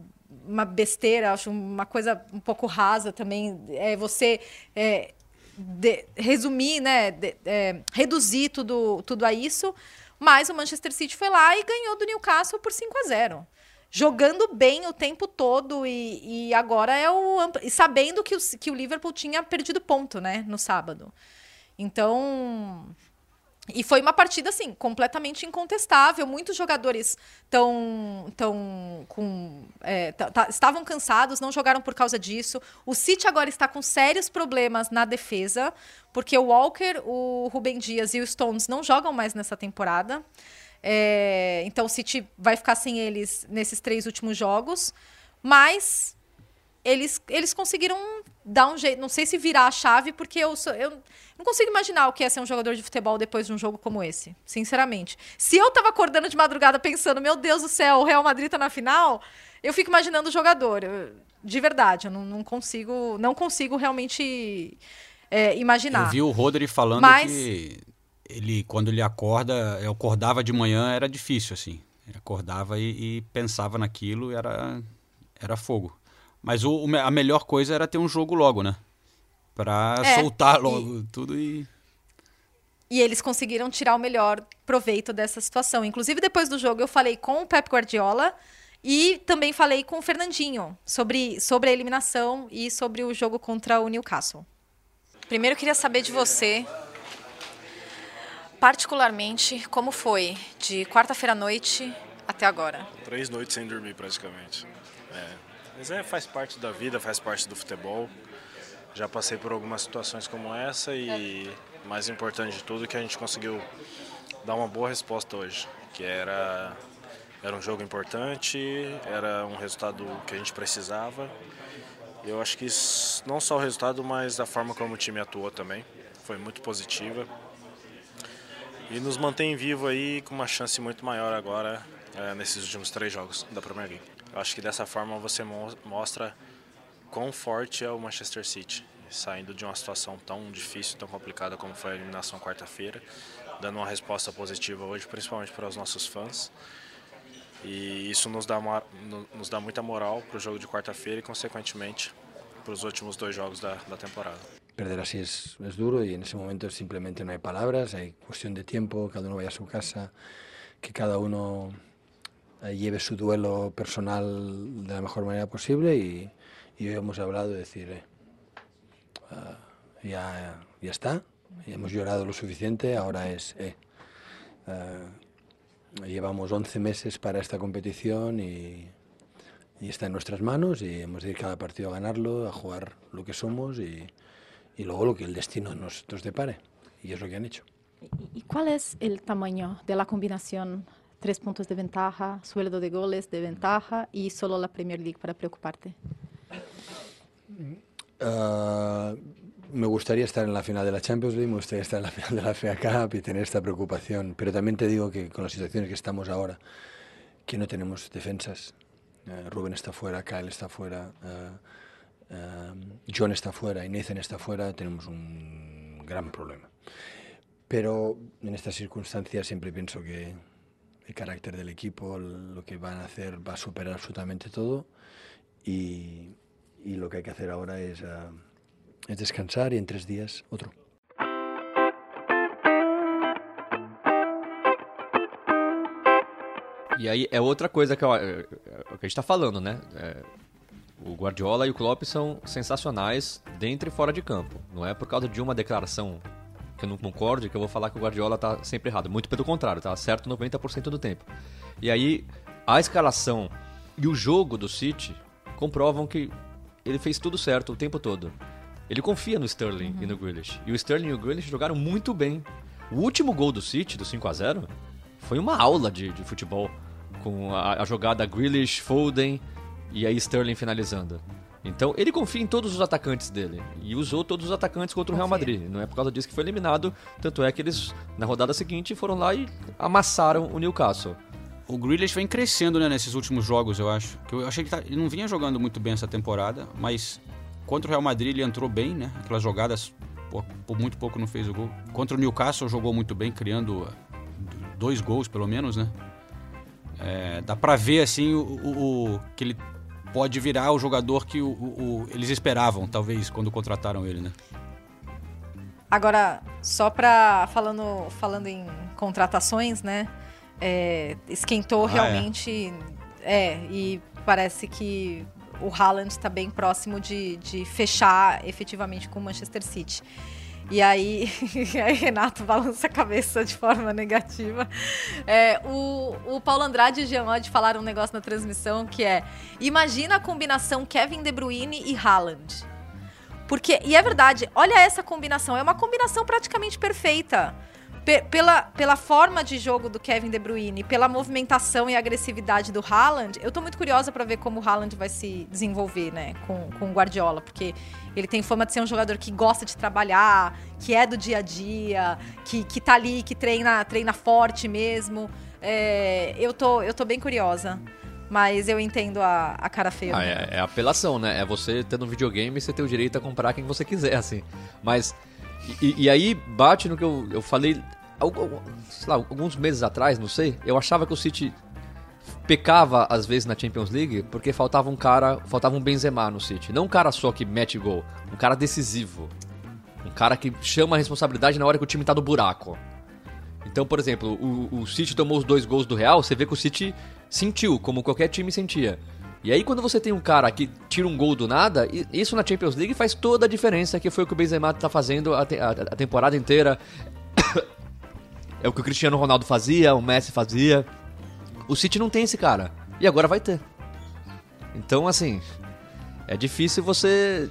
uma besteira, acho uma coisa um pouco rasa também. É você é, de, resumir, né, de, é, reduzir tudo, tudo a isso. Mas o Manchester City foi lá e ganhou do Newcastle por 5 a 0 jogando bem o tempo todo e, e agora é o e sabendo que o, que o Liverpool tinha perdido ponto, né, no sábado. Então, e foi uma partida, assim, completamente incontestável. Muitos jogadores tão, tão com, é, estavam cansados, não jogaram por causa disso. O City agora está com sérios problemas na defesa, porque o Walker, o Rubem Dias e o Stones não jogam mais nessa temporada. É, então o City vai ficar sem eles nesses três últimos jogos. Mas eles, eles conseguiram dar um jeito. Não sei se virar a chave, porque eu, sou, eu não consigo imaginar o que é ser um jogador de futebol depois de um jogo como esse. Sinceramente. Se eu tava acordando de madrugada pensando, meu Deus do céu, o Real Madrid tá na final, eu fico imaginando o jogador. Eu, de verdade, eu não, não, consigo. Não consigo realmente é, imaginar. Eu vi o Rodri falando Mas... que ele, quando ele acorda, eu acordava de manhã, era difícil, assim. Ele acordava e, e pensava naquilo, era, era fogo. Mas o, a melhor coisa era ter um jogo logo, né? Pra é, soltar logo e, tudo e. E eles conseguiram tirar o melhor proveito dessa situação. Inclusive, depois do jogo, eu falei com o Pep Guardiola e também falei com o Fernandinho sobre, sobre a eliminação e sobre o jogo contra o Newcastle. Primeiro, eu queria saber de você, particularmente, como foi de quarta-feira à noite até agora? Três noites sem dormir, praticamente. Mas é, faz parte da vida, faz parte do futebol. Já passei por algumas situações como essa e mais importante de tudo que a gente conseguiu dar uma boa resposta hoje, que era era um jogo importante, era um resultado que a gente precisava. Eu acho que isso, não só o resultado, mas a forma como o time atuou também foi muito positiva e nos mantém vivo aí com uma chance muito maior agora é, nesses últimos três jogos da Premier League. Eu acho que dessa forma você mostra quão forte é o Manchester City, saindo de uma situação tão difícil, tão complicada como foi a eliminação quarta-feira, dando uma resposta positiva hoje, principalmente para os nossos fãs. E isso nos dá, nos dá muita moral para o jogo de quarta-feira e, consequentemente, para os últimos dois jogos da, da temporada. Perder así es, es, duro y en ese momento simplemente no hay palabras, hay cuestión de tiempo, cada uno vaya a su casa, que cada uno lleve su duelo personal de la mejor manera posible y, y hoy hemos hablado de decir, eh, uh, ya, ya está, ya hemos llorado lo suficiente, ahora es... Eh, uh, llevamos 11 meses para esta competición y, y, está en nuestras manos y hemos de ir cada partido a ganarlo, a jugar lo que somos y, y luego lo que el destino nos, nos depare. Y es lo que han hecho. ¿Y cuál es el tamaño de la combinación tres puntos de ventaja, sueldo de goles de ventaja y solo la Premier League para preocuparte? Uh, me gustaría estar en la final de la Champions League, me gustaría estar en la final de la FA Cup y tener esta preocupación, pero también te digo que con las situaciones que estamos ahora, que no tenemos defensas, eh, Rubén está fuera, Kyle está fuera, eh, John está fuera y Nathan está fuera, tenemos un gran problema. Pero en estas circunstancias siempre pienso que el carácter del equipo, lo que van a hacer, va a superar absolutamente todo y, y lo que hay que hacer ahora es, eh, es descansar y en tres días otro. E aí é outra coisa que, eu, é, é que a gente tá falando, né? É, o Guardiola e o Klopp são sensacionais dentro e fora de campo. Não é por causa de uma declaração que eu não concordo que eu vou falar que o Guardiola tá sempre errado. Muito pelo contrário, tá certo 90% do tempo. E aí a escalação e o jogo do City comprovam que ele fez tudo certo o tempo todo. Ele confia no Sterling e no Grealish. E o Sterling e o Grealish jogaram muito bem. O último gol do City, do 5 a 0 foi uma aula de, de futebol. Com a, a jogada Grealish, Foden e aí Sterling finalizando. Então ele confia em todos os atacantes dele. E usou todos os atacantes contra o Real Madrid. Não é por causa disso que foi eliminado. Tanto é que eles, na rodada seguinte, foram lá e amassaram o Newcastle. O Grealish vem crescendo né, nesses últimos jogos, eu acho. Que eu achei que tá- ele não vinha jogando muito bem essa temporada, mas contra o Real Madrid ele entrou bem, né? Aquelas jogadas, por, por muito pouco não fez o gol. Contra o Newcastle jogou muito bem, criando dois gols pelo menos, né? É, dá pra ver assim o, o- o- que ele pode virar o jogador que o- o- o- eles esperavam, talvez, quando contrataram ele, né? Agora, só pra. Falando, falando em contratações, né? é, esquentou Ah, é. realmente. É. e parece que o Haaland está bem próximo de, de fechar efetivamente com o Manchester City. E aí, *laughs* aí Renato balança a cabeça de forma negativa. É, o, o Paulo Andrade e o Odd falaram um negócio na transmissão que é: imagina a combinação Kevin De Bruyne e Haaland. Porque, e é verdade, olha essa combinação, é uma combinação praticamente perfeita. Pe- pela, pela forma de jogo do Kevin De Bruyne, pela movimentação e agressividade do Haaland, eu tô muito curiosa para ver como o Haaland vai se desenvolver, né, com, com o Guardiola, porque ele tem fama de ser um jogador que gosta de trabalhar, que é do dia a dia, que, que tá ali, que treina, treina forte mesmo. É, eu, tô, eu tô bem curiosa, mas eu entendo a, a cara feia. Ah, é, é apelação, né? É você tendo um videogame e você ter o direito a comprar quem você quiser, assim. Mas. E, e aí bate no que eu, eu falei. Sei lá, alguns meses atrás, não sei. Eu achava que o City pecava às vezes na Champions League porque faltava um cara, faltava um Benzema no City. Não um cara só que mete gol, um cara decisivo. Um cara que chama a responsabilidade na hora que o time tá no buraco. Então, por exemplo, o, o City tomou os dois gols do Real, você vê que o City sentiu, como qualquer time sentia. E aí, quando você tem um cara que tira um gol do nada, isso na Champions League faz toda a diferença, que foi o que o Benzema tá fazendo a, te- a- a temporada inteira. *coughs* é o que o Cristiano Ronaldo fazia, o Messi fazia. O City não tem esse cara. E agora vai ter. Então, assim, é difícil você,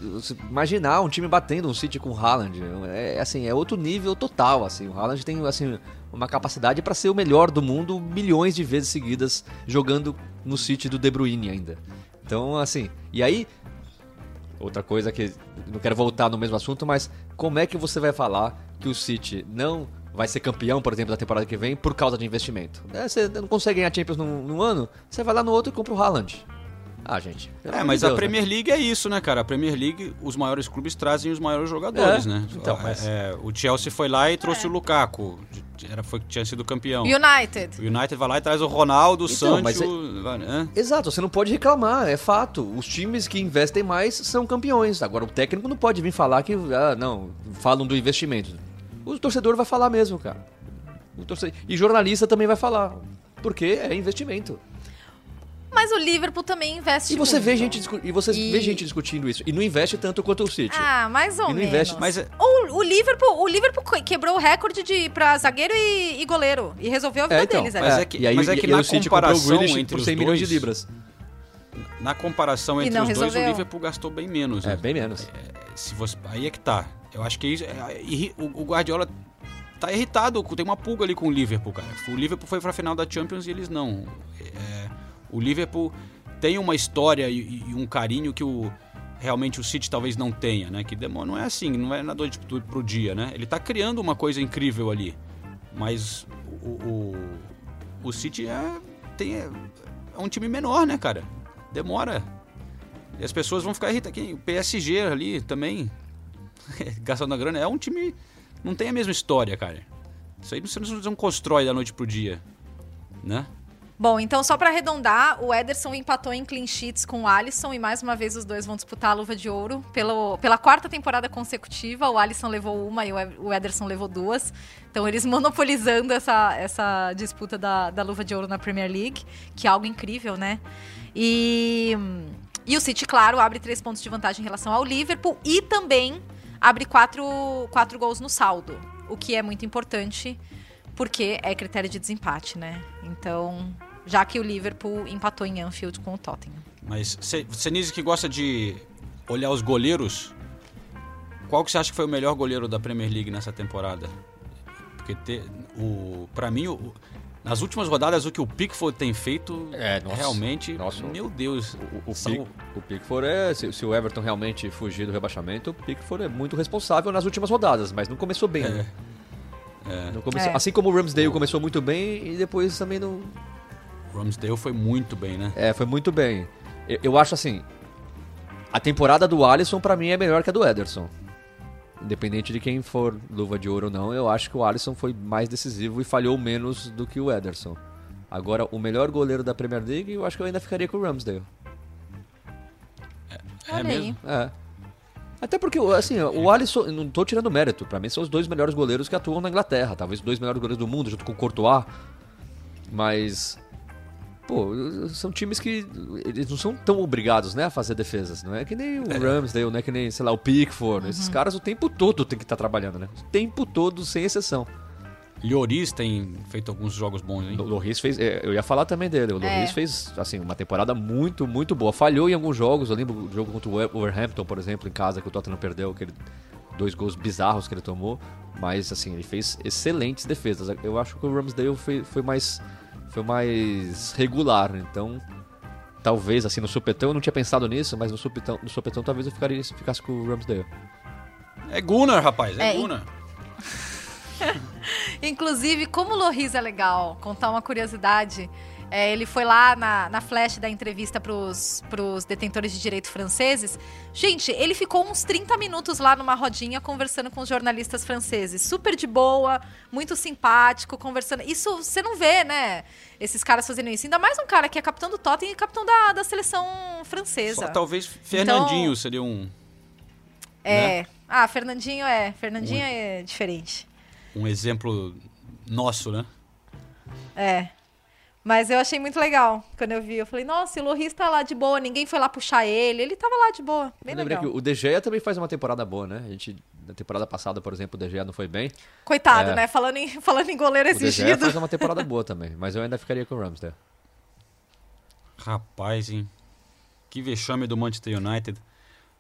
imaginar um time batendo um City com o Haaland. É assim, é outro nível total, assim. O Haaland tem assim uma capacidade para ser o melhor do mundo milhões de vezes seguidas jogando no City do De Bruyne ainda. Então, assim, e aí outra coisa que não quero voltar no mesmo assunto, mas como é que você vai falar que o City não vai ser campeão, por exemplo, da temporada que vem por causa de investimento? É, você não consegue ganhar Champions num, num ano, você vai lá no outro e compra o Haaland. Ah, gente. É, mas de a Deus, né? Premier League é isso, né, cara? A Premier League, os maiores clubes trazem os maiores jogadores, É, né? então, mas- É, o Chelsea foi lá e trouxe É. o Lukaku, era, foi, tinha sido campeão. United. O United vai lá e traz o Ronaldo, o Então, Sancho... vai- hã? Exato, você não pode reclamar, é fato. Os times que investem mais são campeões. Agora, o técnico não pode vir falar que, ah, não, falam do investimento. O torcedor vai falar mesmo, cara. O torcedor... E jornalista também vai falar. Porque é investimento. Mas o Liverpool também investe E você muito. vê gente, e você E- vê gente discutindo isso. E não investe tanto quanto o City. Ah, mais ou E não menos. investe, Mas é- O, o Liverpool, o Liverpool que- quebrou o recorde de para zagueiro e, e goleiro e resolveu a vida É, então. deles. Mas ali. é que- e aí, mas é que e na o o comparação Grealish entre por os 100 milhões de dois- libras. Na comparação entre os dois, resolveu. o Liverpool gastou bem menos. É, né? bem menos. Se você, aí é que tá. Eu acho que isso, é, irri- o, o Guardiola tá irritado, tem uma pulga ali com o Liverpool, cara. O Liverpool foi pra final da Champions e eles não. É, o Liverpool tem uma história e, e um carinho que o realmente o City talvez não tenha, né? Que demora, não é assim, não é na noite pro- dia, né? Ele tá criando uma coisa incrível ali. Mas o, o, o City é, tem, é, é um time menor, né, cara? Demora. E as pessoas vão ficar irritadas. O PSG ali também, *laughs* gastando a grana, é um time. Não tem a mesma história, cara. Isso aí não, você não constrói da noite pro dia. Né? Bom, então só pra arredondar, o Ederson empatou em clean sheets com o Alisson e mais uma vez os dois vão disputar a luva de ouro. Pelo, pela quarta temporada consecutiva, o Alisson levou uma E- o Ederson levou duas. Então eles *laughs* monopolizando essa, essa disputa da, da luva de ouro na Premier League, que é algo incrível, né? E, e o City, claro, abre três pontos de vantagem em relação ao Liverpool e também abre quatro, quatro gols no saldo, o que é muito importante porque é critério de desempate, né? Então, já que o Liverpool empatou em Anfield com o Tottenham. Mas você- Senise que gosta de olhar os goleiros, qual que você acha que foi o melhor goleiro da Premier League nessa temporada? Porque te, o, pra mim, o- nas últimas rodadas, o que o Pickford tem feito É, nossa. realmente, Nossa. meu Deus. O, são- Pick, o Pickford é. Se, se o Everton realmente fugir do rebaixamento, o Pickford é muito responsável nas últimas rodadas, mas não começou bem. né? Não começou- É. Assim como o Ramsdale começou muito bem e depois também não. Ramsdale foi muito bem, né? É, foi muito bem. Eu, eu acho assim. A temporada do Alisson pra mim é melhor que a do Ederson. Independente de quem for luva de ouro ou não, eu acho que o Alisson foi mais decisivo e falhou menos do que o Ederson. Agora, o melhor goleiro da Premier League, eu acho que eu ainda ficaria com o Ramsdale. É Olha mesmo? É. Até porque, assim, o Alisson, não tô tirando mérito, pra mim são os dois melhores goleiros que atuam na Inglaterra, talvez os dois melhores goleiros do mundo, junto com o Courtois. Mas, pô, são times que eles não são tão obrigados, né, a fazer defesas, não é que nem o Ramsdale, não é que nem, sei lá, o Pickford, esses caras o tempo todo tem que estar trabalhando, né? O tempo todo, sem exceção. Lloris tem feito alguns jogos bons, hein? O Loris fez, é, eu ia falar também dele, o Loris É. fez, assim, uma temporada muito, muito boa. Falhou em alguns jogos, eu lembro do jogo contra o Wolverhampton, por exemplo, em casa, que o Tottenham perdeu, aquele dois gols bizarros que ele tomou, mas, assim, ele fez excelentes defesas. Eu acho que o Ramsdale foi, foi mais foi mais regular, então talvez, assim, no supetão, eu não tinha pensado nisso, mas no supetão, no supetão talvez eu ficaria, ficasse com o Ramsdale. É Gunnar, rapaz, é, É, Gunnar. *laughs* Inclusive, como o Loris é legal, contar uma curiosidade. É, ele foi lá na, na flash da entrevista pros, pros detentores de direito franceses. Gente, ele ficou uns 30 minutos lá numa rodinha conversando com os jornalistas franceses. Super de boa, muito simpático, conversando. Isso você não vê, né? Esses caras fazendo isso. Ainda mais um cara que é capitão do Tottenham e capitão da, da seleção francesa. Só talvez Fernandinho seria um, É. Ah, Fernandinho é. Fernandinho é diferente. um exemplo nosso, né? É. Mas eu achei muito legal quando eu vi. Eu falei, nossa, o Loris tá lá de boa, ninguém foi lá puxar ele. Ele tava lá de boa. Bem eu lembrei legal. que o De Gea também faz uma temporada boa, né? A gente, na temporada passada, por exemplo, o De Gea não foi bem. Coitado, É. né? Falando em, *laughs* falando em goleiro O De Gea exigido. faz uma *laughs* temporada boa também, mas eu ainda ficaria com o Ramsdale. Rapaz, hein? Que vexame do Manchester United.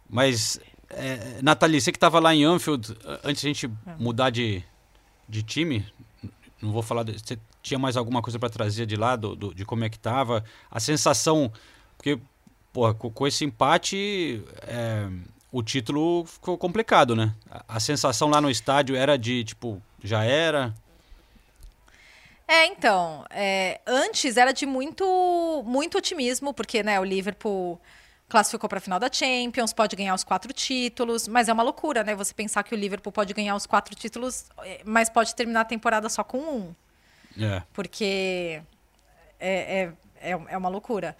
Mas, é, Nathalie, você que tava lá em Anfield, antes de a gente É. mudar de, de time, não vou falar. de- Você tinha mais alguma coisa para trazer de lá, do, do- de como é que tava? A sensação. Porque, porra, com, com esse empate, é, o título ficou complicado, né? A, a sensação lá no estádio era de, tipo, já era. É, então, é, antes era de muito, muito otimismo, porque né, o Liverpool classificou para a final da Champions, pode ganhar os quatro títulos, mas é uma loucura, né? Você pensar que o Liverpool pode ganhar os quatro títulos, é, mas pode terminar a temporada só com um. É. porque é, é, é, é uma loucura.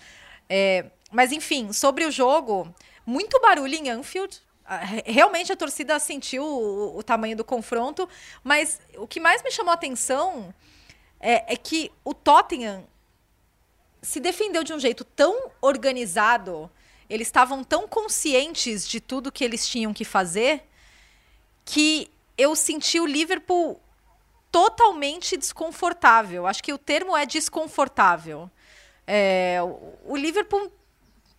É, mas, enfim, sobre o jogo, muito barulho em Anfield. Ah, re- Realmente a torcida sentiu o, o tamanho do confronto, mas o que mais me chamou a atenção é, é que o Tottenham se defendeu de um jeito tão organizado, eles estavam tão conscientes de tudo que eles tinham que fazer, que eu senti o Liverpool totalmente desconfortável. Acho que o termo é desconfortável. É, o, Liverpool,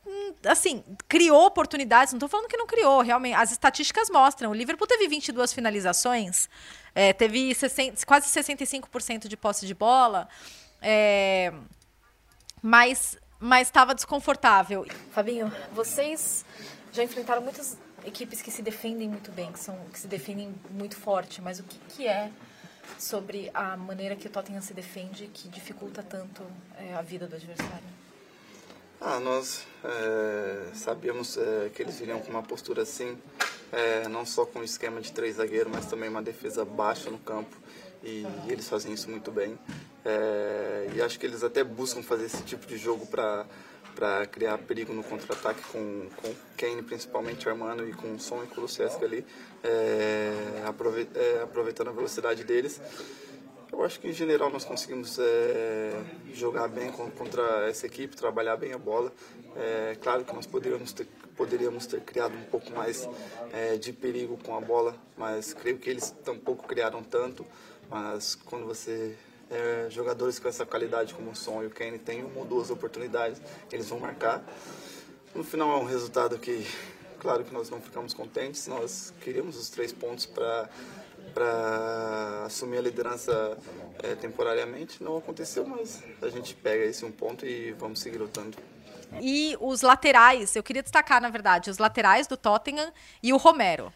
hum, assim, criou oportunidades. Não estou falando que não criou, realmente. As estatísticas mostram. O Liverpool teve 22 finalizações, é, teve 60 quase 65% de posse de bola, é, mas mas estava desconfortável. Fabinho, vocês já enfrentaram muitas equipes que se defendem muito bem, que, são, que se defendem muito forte, mas o que, que é sobre a maneira que o Tottenham se defende que dificulta tanto é, a vida do adversário? Ah, nós é, sabíamos é, que eles viriam com uma postura assim, é, não só com o esquema de três zagueiros, mas também uma defesa baixa no campo. E, e eles fazem isso muito bem. É, e acho que eles até buscam fazer esse tipo de jogo para para criar perigo no contra-ataque com, com Kane, principalmente armando e com o Son e Kulusevski ali, é, aproveitando a velocidade deles. Eu acho que em geral nós conseguimos é, jogar bem contra essa equipe, trabalhar bem a bola. É, claro que nós poderíamos ter, poderíamos ter criado um pouco mais é, de perigo com a bola, mas creio que eles tampouco criaram tanto. Mas quando você é, jogadores com essa qualidade como o Son e o Kane tem uma ou duas oportunidades, eles vão marcar. No final é um resultado que, claro que nós não ficamos contentes, nós queríamos os três pontos para para assumir a liderança é, temporariamente. Não aconteceu, mas a gente pega esse um ponto e vamos seguir lutando. E os laterais, eu queria destacar, na verdade, os laterais do Tottenham e o Romero.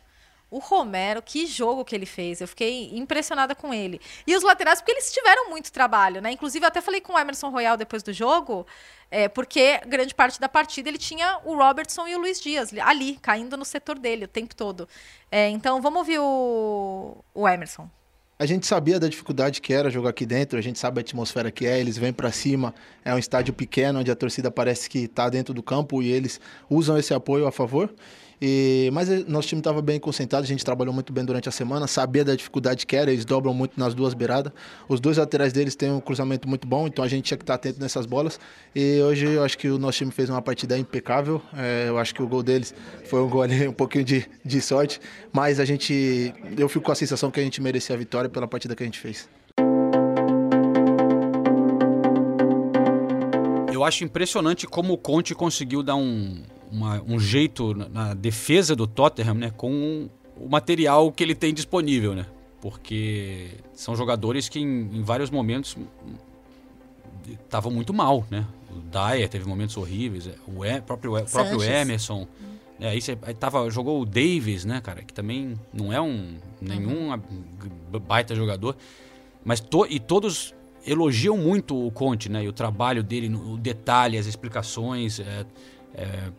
O Romero, que jogo que ele fez. Eu fiquei impressionada com ele. E os laterais, porque eles tiveram muito trabalho, né? Inclusive, eu até falei com o Emerson Royal depois do jogo, é, porque grande parte da partida ele tinha o Robertson e o Luiz Dias ali, caindo no setor dele o tempo todo. É, então, vamos ouvir o, o Emerson. A gente sabia da dificuldade que era jogar aqui dentro, a gente sabe a atmosfera que é, eles vêm para cima, é um estádio pequeno onde a torcida parece que está dentro do campo e eles usam esse apoio a favor. E, mas nosso time estava bem concentrado, a gente trabalhou muito bem durante a semana, sabia da dificuldade que era, eles dobram muito nas duas beiradas. Os dois laterais deles têm um cruzamento muito bom, então a gente tinha que estar atento nessas bolas. E hoje eu acho que o nosso time fez uma partida impecável. É, eu acho que o gol deles foi um gol ali, um pouquinho de, de sorte, mas a gente. Eu fico com a sensação que a gente merecia a vitória pela partida que a gente fez. Eu acho impressionante como o Conte conseguiu dar um, uma, um jeito na, defesa do Tottenham, né, com o material que ele tem disponível, né? Porque são jogadores que em, em vários momentos estavam muito mal, né? O Dyer teve momentos horríveis, é, o e, próprio, o próprio Emerson. É, aí, você, aí tava, jogou o Davis, né, cara? Que também não é um nenhum uhum. baita jogador. Mas to, e todos elogiam muito o Conte, né? E o trabalho dele, o detalhe, as explicações. É, é,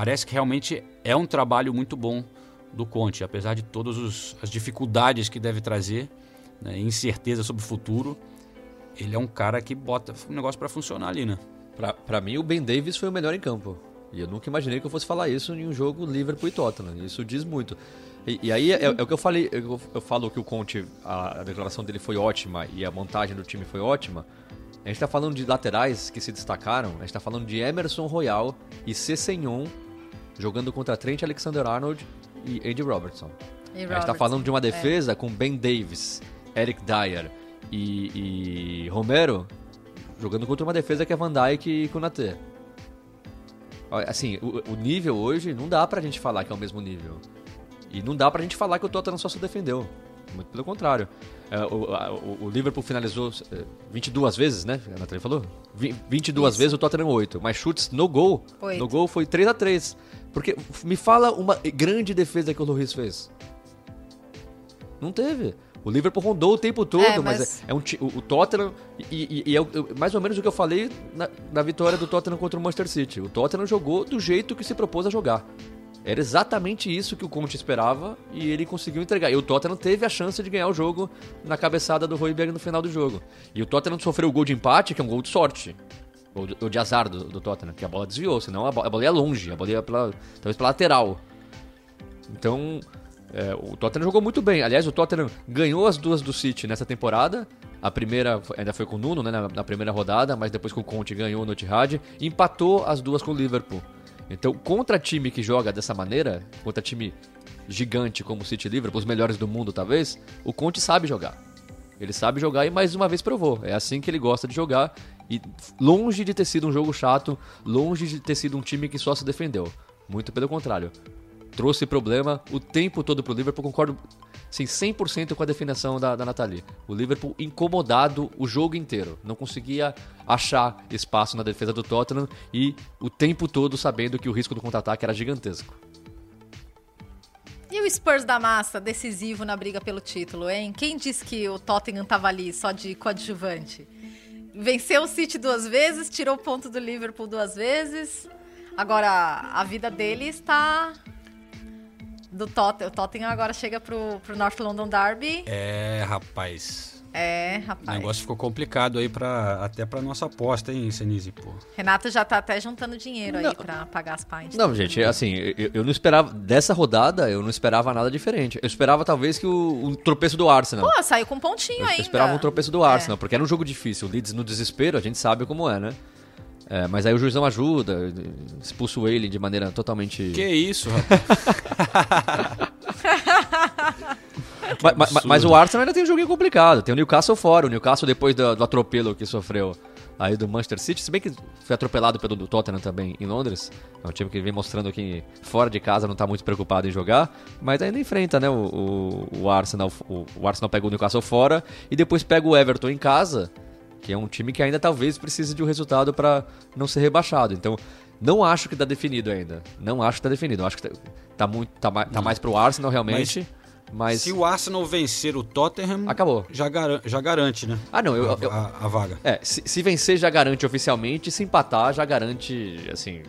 parece que realmente é um trabalho muito bom do Conte, apesar de todas as dificuldades que deve trazer, né, incerteza sobre o futuro. Ele é um cara que bota o negócio para funcionar ali, né? Para mim, o Ben Davis foi o melhor em campo. E eu nunca imaginei que eu fosse falar isso em um jogo Liverpool e Tottenham. Isso diz muito. E, e aí é, é, o que eu falei. Eu, eu falo que o Conte, a, a, declaração dele foi ótima e a montagem do time foi ótima. A gente está falando de laterais que se destacaram. A gente está falando de Emerson Royal e Cessenhon jogando contra Trent Alexander-Arnold e Andy Robertson. E a gente está falando de uma é. defesa é. com Ben Davis, Eric Dyer e, e, Romero jogando contra uma defesa que é Van Dijk e Konaté. Assim, o, o nível hoje não dá pra gente falar que é o mesmo nível. E não dá pra gente falar que o Tottenham só se defendeu. Muito pelo contrário. É, o, o, o, Liverpool finalizou 22 é, vezes, né? A Natália falou? 22 Isso. vezes o Tottenham 8. Mas chutes no gol. 8. No gol foi 3 a 3 Porque me fala uma grande defesa que o Luiz fez. Não teve. O Liverpool rondou o tempo todo, é, mas, mas é, um o, o Tottenham e, e, e é mais ou menos o que eu falei na, na vitória do Tottenham contra o Manchester City. O Tottenham jogou do jeito que se propôs a jogar. Era exatamente isso que o Conte esperava e ele conseguiu entregar. E o Tottenham teve a chance de ganhar o jogo na cabeçada do Royberg no final do jogo. E o Tottenham sofreu o gol de empate, que é um gol de sorte. Ou de, azar do, do, Tottenham, que a bola desviou, senão a bola, a bola ia longe, a bola ia pela, talvez pela lateral. Então, é, o Tottenham jogou muito bem. Aliás, o Tottenham ganhou as duas do City nessa temporada. A primeira ainda foi com o Nuno, né, na, na primeira rodada, mas depois com o Conte ganhou no Etihad. E empatou as duas com o Liverpool. Então, contra time que joga dessa maneira, contra time gigante como o City Liverpool, os melhores do mundo talvez, o Conte sabe jogar. Ele sabe jogar e mais uma vez provou. É assim que ele gosta de jogar. E longe de ter sido um jogo chato, longe de ter sido um time que só se defendeu. Muito pelo contrário. Trouxe problema o tempo todo pro Liverpool, concordo sim, 100% com a definição da, da Nathalie. O Liverpool incomodado o jogo inteiro. Não conseguia achar espaço na defesa do Tottenham e o tempo todo sabendo que o risco do contra-ataque era gigantesco. E o Spurs da massa, decisivo na briga pelo título, hein? Quem disse que o Tottenham tava ali só de coadjuvante? venceu o City duas vezes, tirou ponto do Liverpool duas vezes. Agora, a vida dele está do Tottenham. O Tottenham agora chega pro, pro North London Derby. É, rapaz. É, O rapaz. negócio ficou complicado aí pra, até pra nossa aposta, hein, Senise, pô. Renato já tá até juntando dinheiro Não. aí pra pagar as pints. Não, gente, assim, eu, eu não esperava. Dessa rodada, eu não esperava nada diferente. Eu esperava talvez que o, um tropeço do Arsenal. Pô, saiu com um pontinho Eu ainda. esperava um tropeço do Arsenal, porque era um jogo difícil. O Leeds no desespero, a gente sabe como é, né? É, mas aí o juiz não ajuda, expulsa o ele de maneira totalmente. Que isso, rapaz. *laughs* Ma- ma- ma- mas, o Arsenal ainda tem um joguinho complicado. Tem o Newcastle fora. O Newcastle, depois do, do atropelo que sofreu aí do Manchester City, se bem que foi atropelado pelo do Tottenham também em Londres. É um time que vem mostrando que fora de casa não tá muito preocupado em jogar, mas ainda enfrenta, né? O, o, o Arsenal. O, o Arsenal pega o Newcastle fora e depois pega o Everton em casa, que é um time que ainda talvez precise de um resultado para não ser rebaixado. Então, não acho que tá definido ainda. Não acho que tá definido. Eu acho que tá, tá muito, tá, mais, tá mais pro Arsenal realmente. Mas, Se o Arsenal vencer o Tottenham, acabou. já, garan- já garante, né? Ah, não, eu- a, eu- a- a vaga. É, se, se vencer já garante oficialmente, se empatar já garante, assim,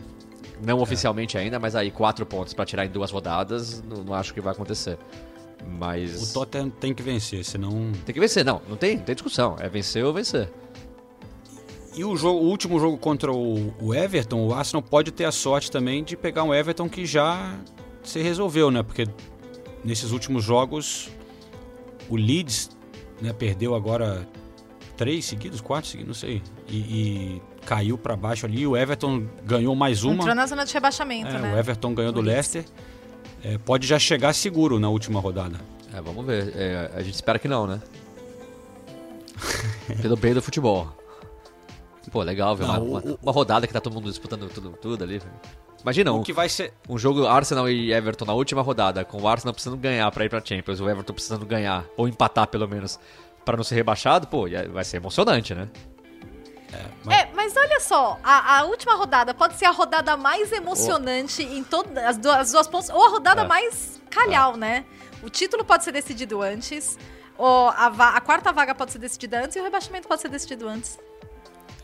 não oficialmente ainda, mas aí quatro pontos pra tirar em duas rodadas, não, não acho que vai acontecer. Mas. O Tottenham tem que vencer, senão. Tem que vencer, não, não tem, não tem discussão. É vencer ou vencer. E o, jogo, o último jogo contra o, o Everton, o Arsenal pode ter a sorte também de pegar um Everton que já se resolveu, né? Porque nesses últimos jogos o Leeds né, perdeu agora três seguidos, quatro seguidos, não sei. E, e caiu pra baixo ali. O Everton ganhou mais uma. Entrou na zona de rebaixamento, É, né? O Everton ganhou do O Leeds. Leicester. É, pode já chegar seguro na última rodada. É, vamos ver. É, a gente espera que não, né? *laughs* Pelo bem do futebol. Pô, legal ver uma, uma, uma rodada que tá todo mundo disputando tudo, tudo ali. Imagina, O um, que vai ser. um jogo Arsenal e Everton na última rodada, com o Arsenal precisando ganhar pra ir pra Champions, o Everton precisando ganhar, ou empatar pelo menos, pra não ser rebaixado, pô, vai ser emocionante, né? É, mas olha só, a, a última rodada pode ser a rodada mais emocionante em todas as duas, as duas pontas, ou a rodada É. mais calhau, né? O título pode ser decidido antes, ou a, a quarta vaga pode ser decidida antes e o rebaixamento pode ser decidido antes.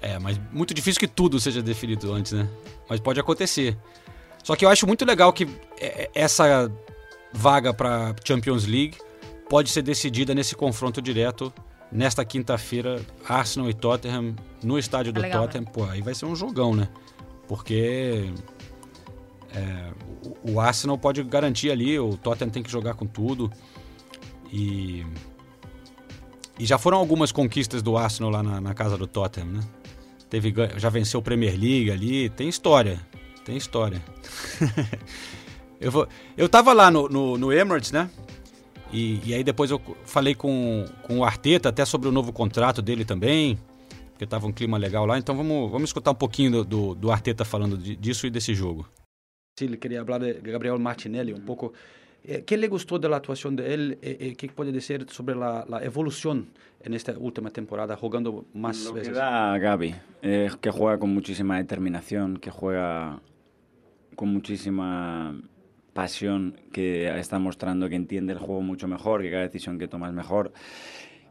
É, mas muito difícil que tudo seja definido antes, né? Mas pode acontecer. Só que eu acho muito legal que é, é, essa vaga para Champions League pode ser decidida nesse confronto direto nesta quinta-feira, Arsenal e Tottenham no estádio do É legal, Tottenham. Pô, aí vai ser um jogão, né? Porque é, o, o Arsenal pode garantir ali, o Tottenham tem que jogar com tudo. E e já foram algumas conquistas do Arsenal lá na, na casa do Tottenham, né? Teve, já venceu o Premier League ali, tem história, tem história. *laughs* eu, vou, eu tava lá no, no, no Emirates, né? E, e aí depois eu falei com, com o Arteta até sobre o novo contrato dele também, porque tava um clima legal lá. Então vamos, vamos escutar um pouquinho do, do, do Arteta falando disso e desse jogo. Sí, le quería hablar de Gabriel Martinelli un poco. Eh, ¿Qué le gustó de la actuación de él? Eh, eh, ¿Qué puede decir sobre la, la evolución en esta última temporada, jugando más Lo que veces? da Gaby, eh, que juega con muchísima determinación, que juega con muchísima pasión, que está mostrando que entiende el juego mucho mejor, que cada decisión que toma es mejor,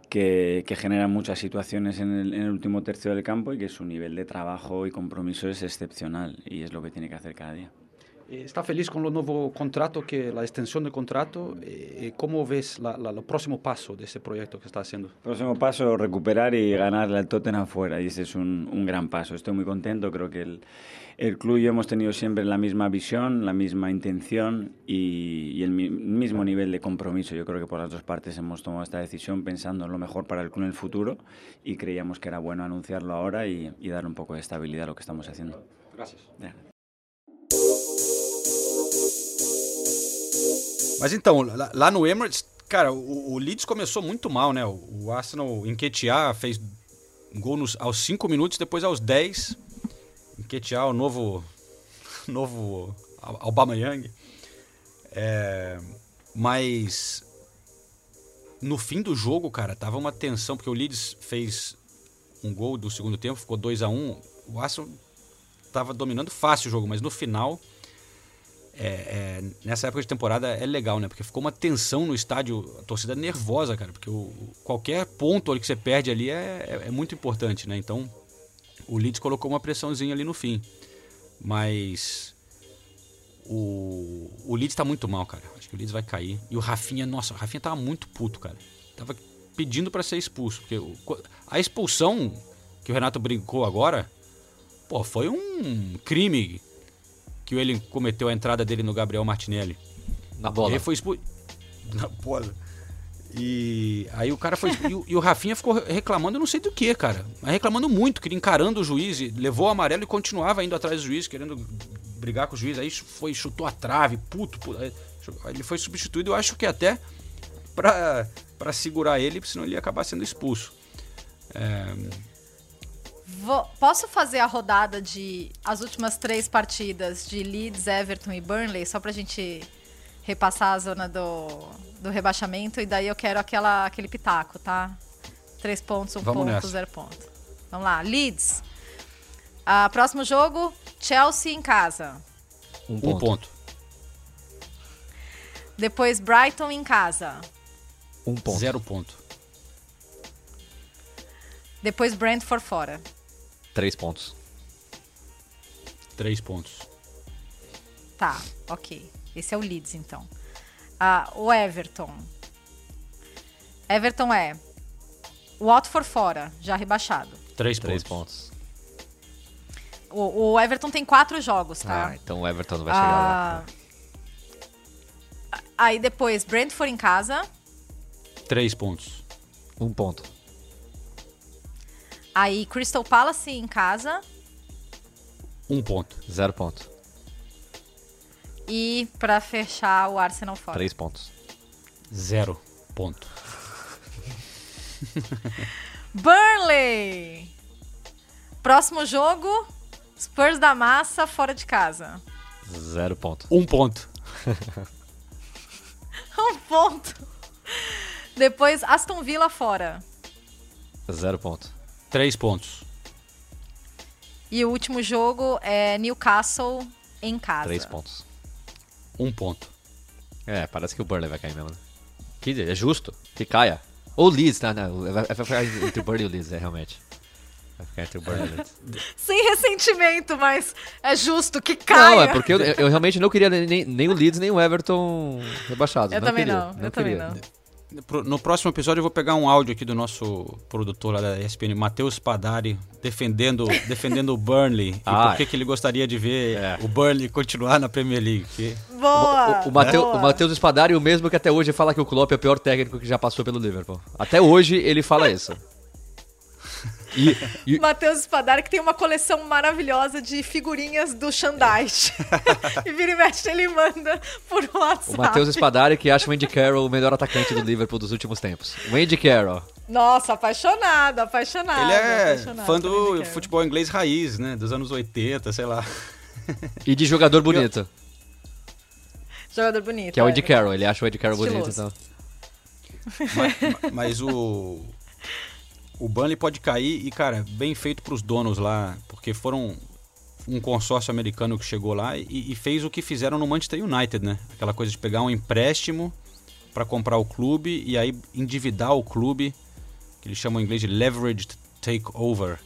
que, que genera muchas situaciones en el, en el último tercio del campo y que su nivel de trabajo y compromiso es excepcional y es lo que tiene que hacer cada día. Eh, ¿Está feliz con el nuevo contrato, que la extensión del contrato? Eh, ¿Cómo ves la, la- el próximo paso de ese proyecto que está haciendo? Próximo paso, recuperar y ganarle al Tottenham fuera. Y ese es un, un gran paso. Estoy muy contento. Creo que el, el club y yo hemos tenido siempre la misma visión, la misma intención y, y el mi- mismo nivel de compromiso. Yo creo que por las dos partes hemos tomado esta decisión pensando en lo mejor para el club en el futuro y creíamos que era bueno anunciarlo ahora y, y dar un poco de estabilidad a lo que estamos haciendo. Gracias. Ya. Mas então, lá, no Emirates, cara, o, o Leeds começou muito mal, né? O, o Arsenal Enquetear fez um gol nos, aos 5 minutos, depois aos 10. Enquetear, o novo, *laughs* novo Aubameyang. É, mas no fim do jogo, cara, tava uma tensão, porque o Leeds fez um gol do segundo tempo, ficou 2 a 1 O Arsenal tava dominando fácil o jogo, mas no final é, é, nessa época de temporada é legal, né? Porque ficou uma tensão no estádio, a torcida nervosa, cara. Porque o, qualquer ponto que você perde ali é, é, é muito importante, né? Então o Leeds colocou uma pressãozinha ali no fim. Mas o, o Leeds tá muito mal, cara. Acho que o Leeds vai cair. E o Rafinha, nossa, o Rafinha tava muito puto, cara. Tava pedindo para ser expulso. Porque o, a expulsão que o Renato brincou agora, pô, foi um crime que ele cometeu a entrada dele no Gabriel Martinelli. Na bola. Ele foi expulso. *laughs* Na bola. E aí o cara foi. *laughs* e, o, e, o Rafinha ficou reclamando, eu não sei do que, cara. Mas reclamando muito, queria encarando o juiz, levou o amarelo e continuava indo atrás do juiz, querendo brigar com o juiz. Aí foi, chutou a trave, puto. puto ele foi substituído, eu acho que até pra, pra segurar ele, senão ele ia acabar sendo expulso. É... Vou, posso fazer a rodada de as últimas três partidas de Leeds, Everton e Burnley, só pra gente repassar a zona do, do rebaixamento e daí eu quero aquela, aquele pitaco, tá? Três pontos, um Vamos ponto, nessa. zero ponto. Vamos lá, Leeds. Ah, próximo jogo, Chelsea em casa. Um ponto. Um ponto. Depois Brighton em casa. Um ponto. Zero ponto. Depois Brentford fora. Três pontos. Três pontos. Tá, ok. Esse é o Leeds, então. Ah, o Everton. Everton é Watford fora, já rebaixado. Três, Três pontos. O, o, Everton tem quatro jogos, tá? Ah, então o Everton não vai chegar ah, lá. Aí depois, Brentford em casa. Três pontos. Um ponto. Aí Crystal Palace em casa. Um ponto. Zero ponto. E para fechar o Arsenal fora. Três pontos. Zero ponto. *laughs* Burnley! Próximo jogo, Spurs da Massa fora de casa. Zero ponto. Um ponto. *laughs* um ponto. Depois, Aston Villa fora. Zero ponto. Três pontos. E o último jogo é Newcastle em casa. Três pontos. Um ponto. É, parece que o Burnley vai cair mesmo. Né? Que é justo que caia. Ou o Leeds, tá? Não, vai ficar entre o Burnley e o Leeds, é, realmente. Vai ficar entre o Burnley e o Leeds. *laughs* Sem ressentimento, mas é justo que caia. Não, é porque eu, eu realmente não queria nem, nem o Leeds nem o Everton rebaixados. Eu não também queria, não, não eu queria. também não. No próximo episódio eu vou pegar um áudio aqui do nosso produtor lá da ESPN, Matheus Padari, defendendo, *laughs* defendendo o Burnley ah, e por que, que ele gostaria de ver é. o Burnley continuar na Premier League. Que... Boa! O, o, o Matheus Spadari é o mesmo que até hoje fala que o Klopp é o pior técnico que já passou pelo Liverpool. Até hoje ele fala isso. E, e... Matheus Espadari, que tem uma coleção maravilhosa de figurinhas do Xandais. *laughs* e vira e mexe, ele manda por WhatsApp. O Matheus Espadari, que acha o Andy Carroll o melhor atacante do Liverpool dos últimos tempos. O Andy Carroll. Nossa, apaixonado, apaixonado. Ele é apaixonado fã do futebol inglês raiz, né? Dos anos 80, sei lá. E de jogador bonito. Eu... Jogador bonito. Que é o Andy é. Carroll, ele acha o Andy Carroll Estiloso. bonito, então. Mas, mas o o Burnley pode cair e, cara, bem feito para os donos lá, porque foram um consórcio americano que chegou lá e, e, fez o que fizeram no Manchester United, né? Aquela coisa de pegar um empréstimo para comprar o clube e aí endividar o clube, que eles chamam em inglês de leveraged takeover,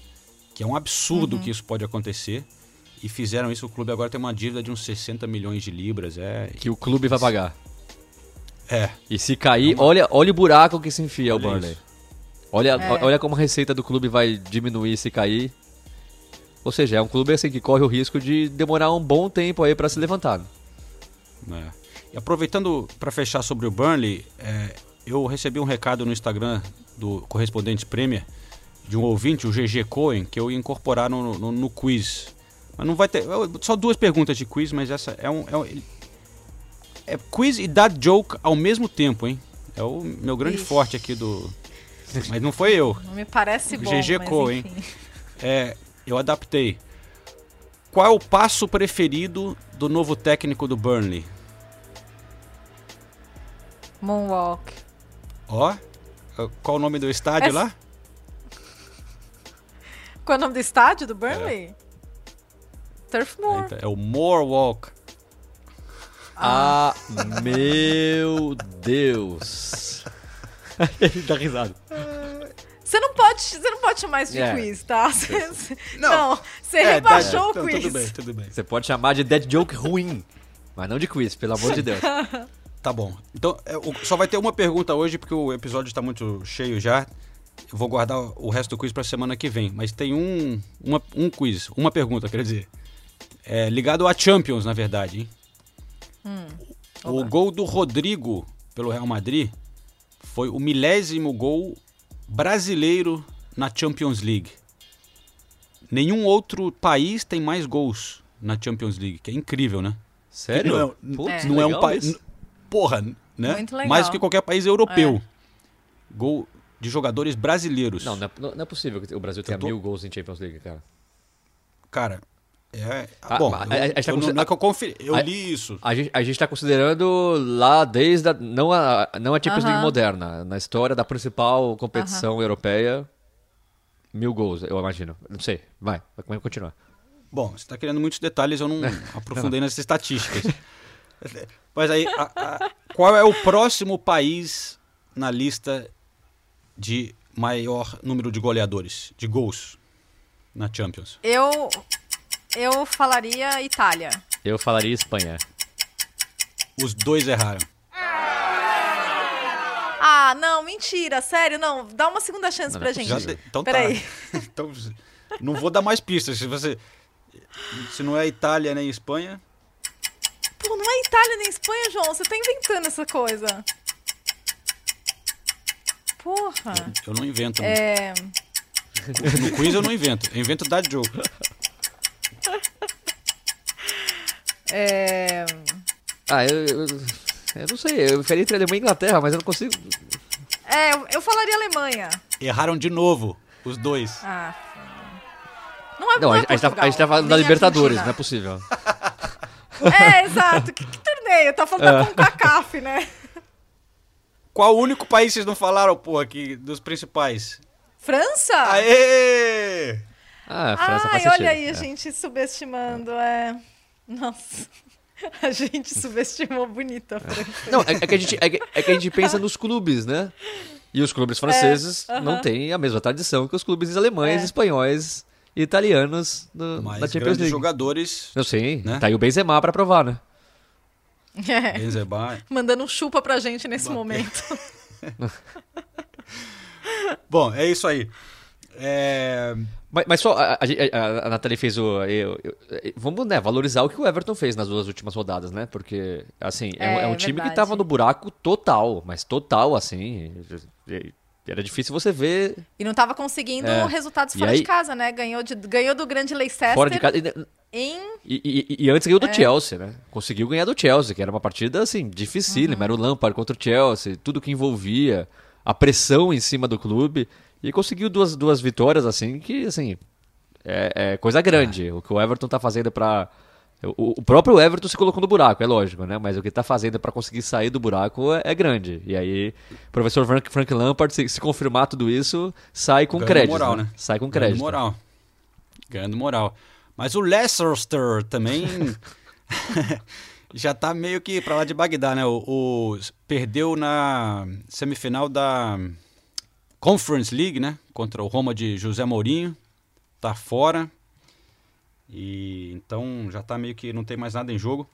que é um absurdo uhum. que isso pode acontecer. E fizeram isso, o clube agora tem uma dívida de uns 60 milhões de libras. É... Que o clube vai pagar. É. E se cair, é uma... olha, olha o buraco que se enfia olha o Burnley. Isso. Olha, é. olha como a receita do clube vai diminuir se cair. Ou seja, é um clube assim que corre o risco de demorar um bom tempo aí para se levantar. É. E aproveitando para fechar sobre o Burnley, é, eu recebi um recado no Instagram do Correspondentes Premier de um ouvinte, o GG Cohen, que eu ia incorporar no, no, no quiz. Mas não vai ter. Só duas perguntas de quiz, mas essa é um. É, um, é quiz e dad joke ao mesmo tempo, hein? É o meu grande Ixi. forte aqui do, mas não foi eu. Não me parece bom. GG Co, hein? É, eu adaptei. Qual é o passo preferido do novo técnico do Burnley? Moonwalk. Ó, qual o nome do estádio é... lá? Qual é o nome do estádio do Burnley? É. Turf Moor. É, então, é o Moor Walk. Ah, meu Deus. *laughs* Ele dá risada. Você não pode, você não pode chamar isso de É. quiz, tá? Você- Não. não, você É, rebaixou o então, quiz. Tudo bem, tudo bem. Você pode chamar de dead joke ruim, mas não de quiz, pelo amor de Deus. *laughs* Tá bom. Então, é, só vai ter uma pergunta hoje, porque o episódio está muito cheio já. Eu vou guardar o resto do quiz para semana que vem. Mas tem um, uma, um quiz, uma pergunta, quer dizer. É, ligado a Champions, na verdade, hein? Hum. O gol do Rodrigo pelo Real Madrid foi o milésimo gol brasileiro na Champions League. Nenhum outro país tem mais gols na Champions League, que é incrível, né? Sério? Não é, Putz, não é um país. Porra, né? Muito legal. Mais do que qualquer país europeu. É. Gol de jogadores brasileiros. Não, não é, não é possível que o Brasil tenha tô- mil gols em Champions League, cara. Cara, é. Ah, bom, mas eu, a- a gente tá não, não é que eu conferi. Eu a- li isso. A gente, a gente tá considerando lá desde a, não a, não a Champions League Aham. moderna, na história da principal competição europeia, mil gols, eu imagino. Não sei, vai, vai continuar. Bom, você está querendo muitos detalhes, eu não *laughs* aprofundei nas estatísticas. *laughs* Mas aí, a- a- qual é o próximo país na lista de maior número de goleadores, de gols na Champions? Eu, eu falaria Itália. Eu falaria Espanha. Os dois erraram. Ah, não, mentira, sério, não. Dá uma segunda chance Não, pra não é gente. De- então Peraí. tá. *laughs* então, não vou dar mais pistas. Se você. Se não é Itália nem Espanha. Pô, não é Itália nem Espanha, João. Você tá inventando essa coisa. Porra. Eu não invento. É. No quiz eu não invento. Eu invento dad joke. *laughs* É. Ah, eu, eu, eu não sei, eu ficaria entre Alemanha e Inglaterra, mas eu não consigo. É, eu, eu falaria Alemanha. Erraram de novo, os dois. Ah. Não é Não, não a, é gente- a gente tá, a gente tá falando da Libertadores, Argentina. não é possível. *laughs* É, exato. Que, que torneio? Tá falando da CONCACAF, né? Qual o único país vocês não falaram, porra, aqui, dos principais? França? Aê! Ah, a França Ai, faz sentido. olha aí, a é. gente subestimando, é. Nossa. *laughs* A gente subestimou bonito a França. Não, é, é que a gente, é, que, é que a gente pensa nos clubes, né? E os clubes franceses É, aham. não têm a mesma tradição que os clubes alemães, É. espanhóis e italianos no, Mas na Champions grandes League. jogadores, Eu sei, né? tá aí o Benzema pra provar, né? É, *laughs* Benzema. mandando um chupa pra gente nesse momento. *laughs* Bom, é isso aí. É... Mas, mas só, a, a, a, Nathalie fez o... eu- eu- vamos né, valorizar o que o Everton fez nas duas últimas rodadas, né? Porque, assim, é, um- É, é um time que verdade. tava no buraco total, mas total, assim... Era difícil você ver E não tava conseguindo É. resultados fora aí- de casa, né? Ganhou, de, ganhou do grande Leicester fora de casa... em... E, e- e antes ganhou do É. Chelsea, né? Conseguiu ganhar do Chelsea, que era uma partida, assim, dificílima. Uhum. Era o Lampard contra o Chelsea, tudo que envolvia, a pressão em cima do clube. E conseguiu duas, duas vitórias, assim, que, assim, é, é coisa grande. O que o Everton tá fazendo pra... O, o próprio Everton se colocou no buraco, é lógico, né? Mas o que tá fazendo pra conseguir sair do buraco é, é grande. E aí, o professor Frank, Frank Lampard, se, se confirmar tudo isso, sai com Ganhando crédito. moral, né? né? Sai com Ganhando crédito. moral. Ganhando moral. Mas o Leicester também *laughs* já tá meio que pra lá de Bagdá, né? O, o- perdeu na semifinal da Conference League, né? Contra o Roma de José Mourinho. Tá fora. E então já tá meio que não tem mais nada em jogo.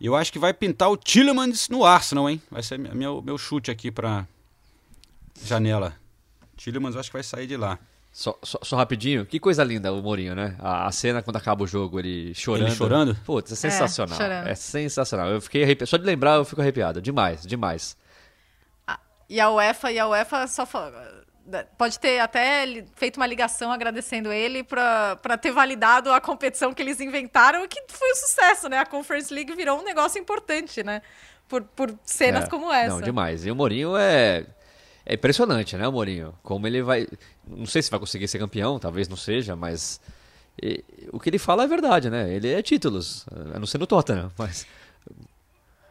E eu acho que vai pintar o Tillemans no Arsenal, hein? Vai ser meu, meu chute aqui pra janela. Tillemans eu acho que vai sair de lá. Só, só, só rapidinho, que coisa linda o Mourinho, né? A, a cena quando acaba o jogo, ele chorando. Ele chorando? Putz, é sensacional. chorando. É, sensacional. Eu fiquei arrepiado. Só de lembrar eu fico arrepiado. Demais, demais. E a UEFA, e a UEFA só fa- pode ter até feito uma ligação agradecendo ele pra ter validado a competição que eles inventaram, que foi um sucesso, né? A Conference League virou um negócio importante, né? Por, por cenas É, como essa. Não, demais. E o Mourinho é. É impressionante, né, o Mourinho? Como ele vai. Não sei se vai conseguir ser campeão, talvez não seja, mas. e- o que ele fala é verdade, né? Ele é títulos. A não ser no Tottenham, mas.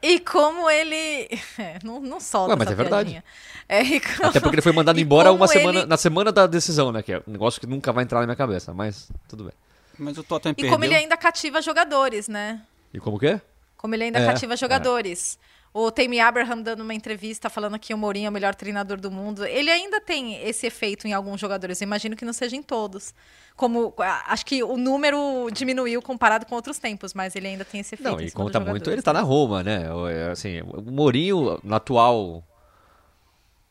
E como ele. É, *laughs* não, não solta Ué, mas essa é verdade. É, como- Até porque ele foi mandado e embora uma semana, ele- na semana da decisão, né? Que é um negócio que nunca vai entrar na minha cabeça, mas tudo bem. Mas o Tottenham E perdeu. como ele ainda cativa jogadores, né? E como que é? Como ele ainda É, cativa é. O Tammy Abraham dando uma entrevista falando que o Mourinho é o melhor treinador do mundo. Ele ainda tem esse efeito em alguns jogadores. Eu imagino que não seja em todos. Como acho que o número diminuiu comparado com outros tempos, mas ele ainda tem esse efeito. Não, e conta muito ele tá na Roma, né? O- é, Assim, o Mourinho, no atual,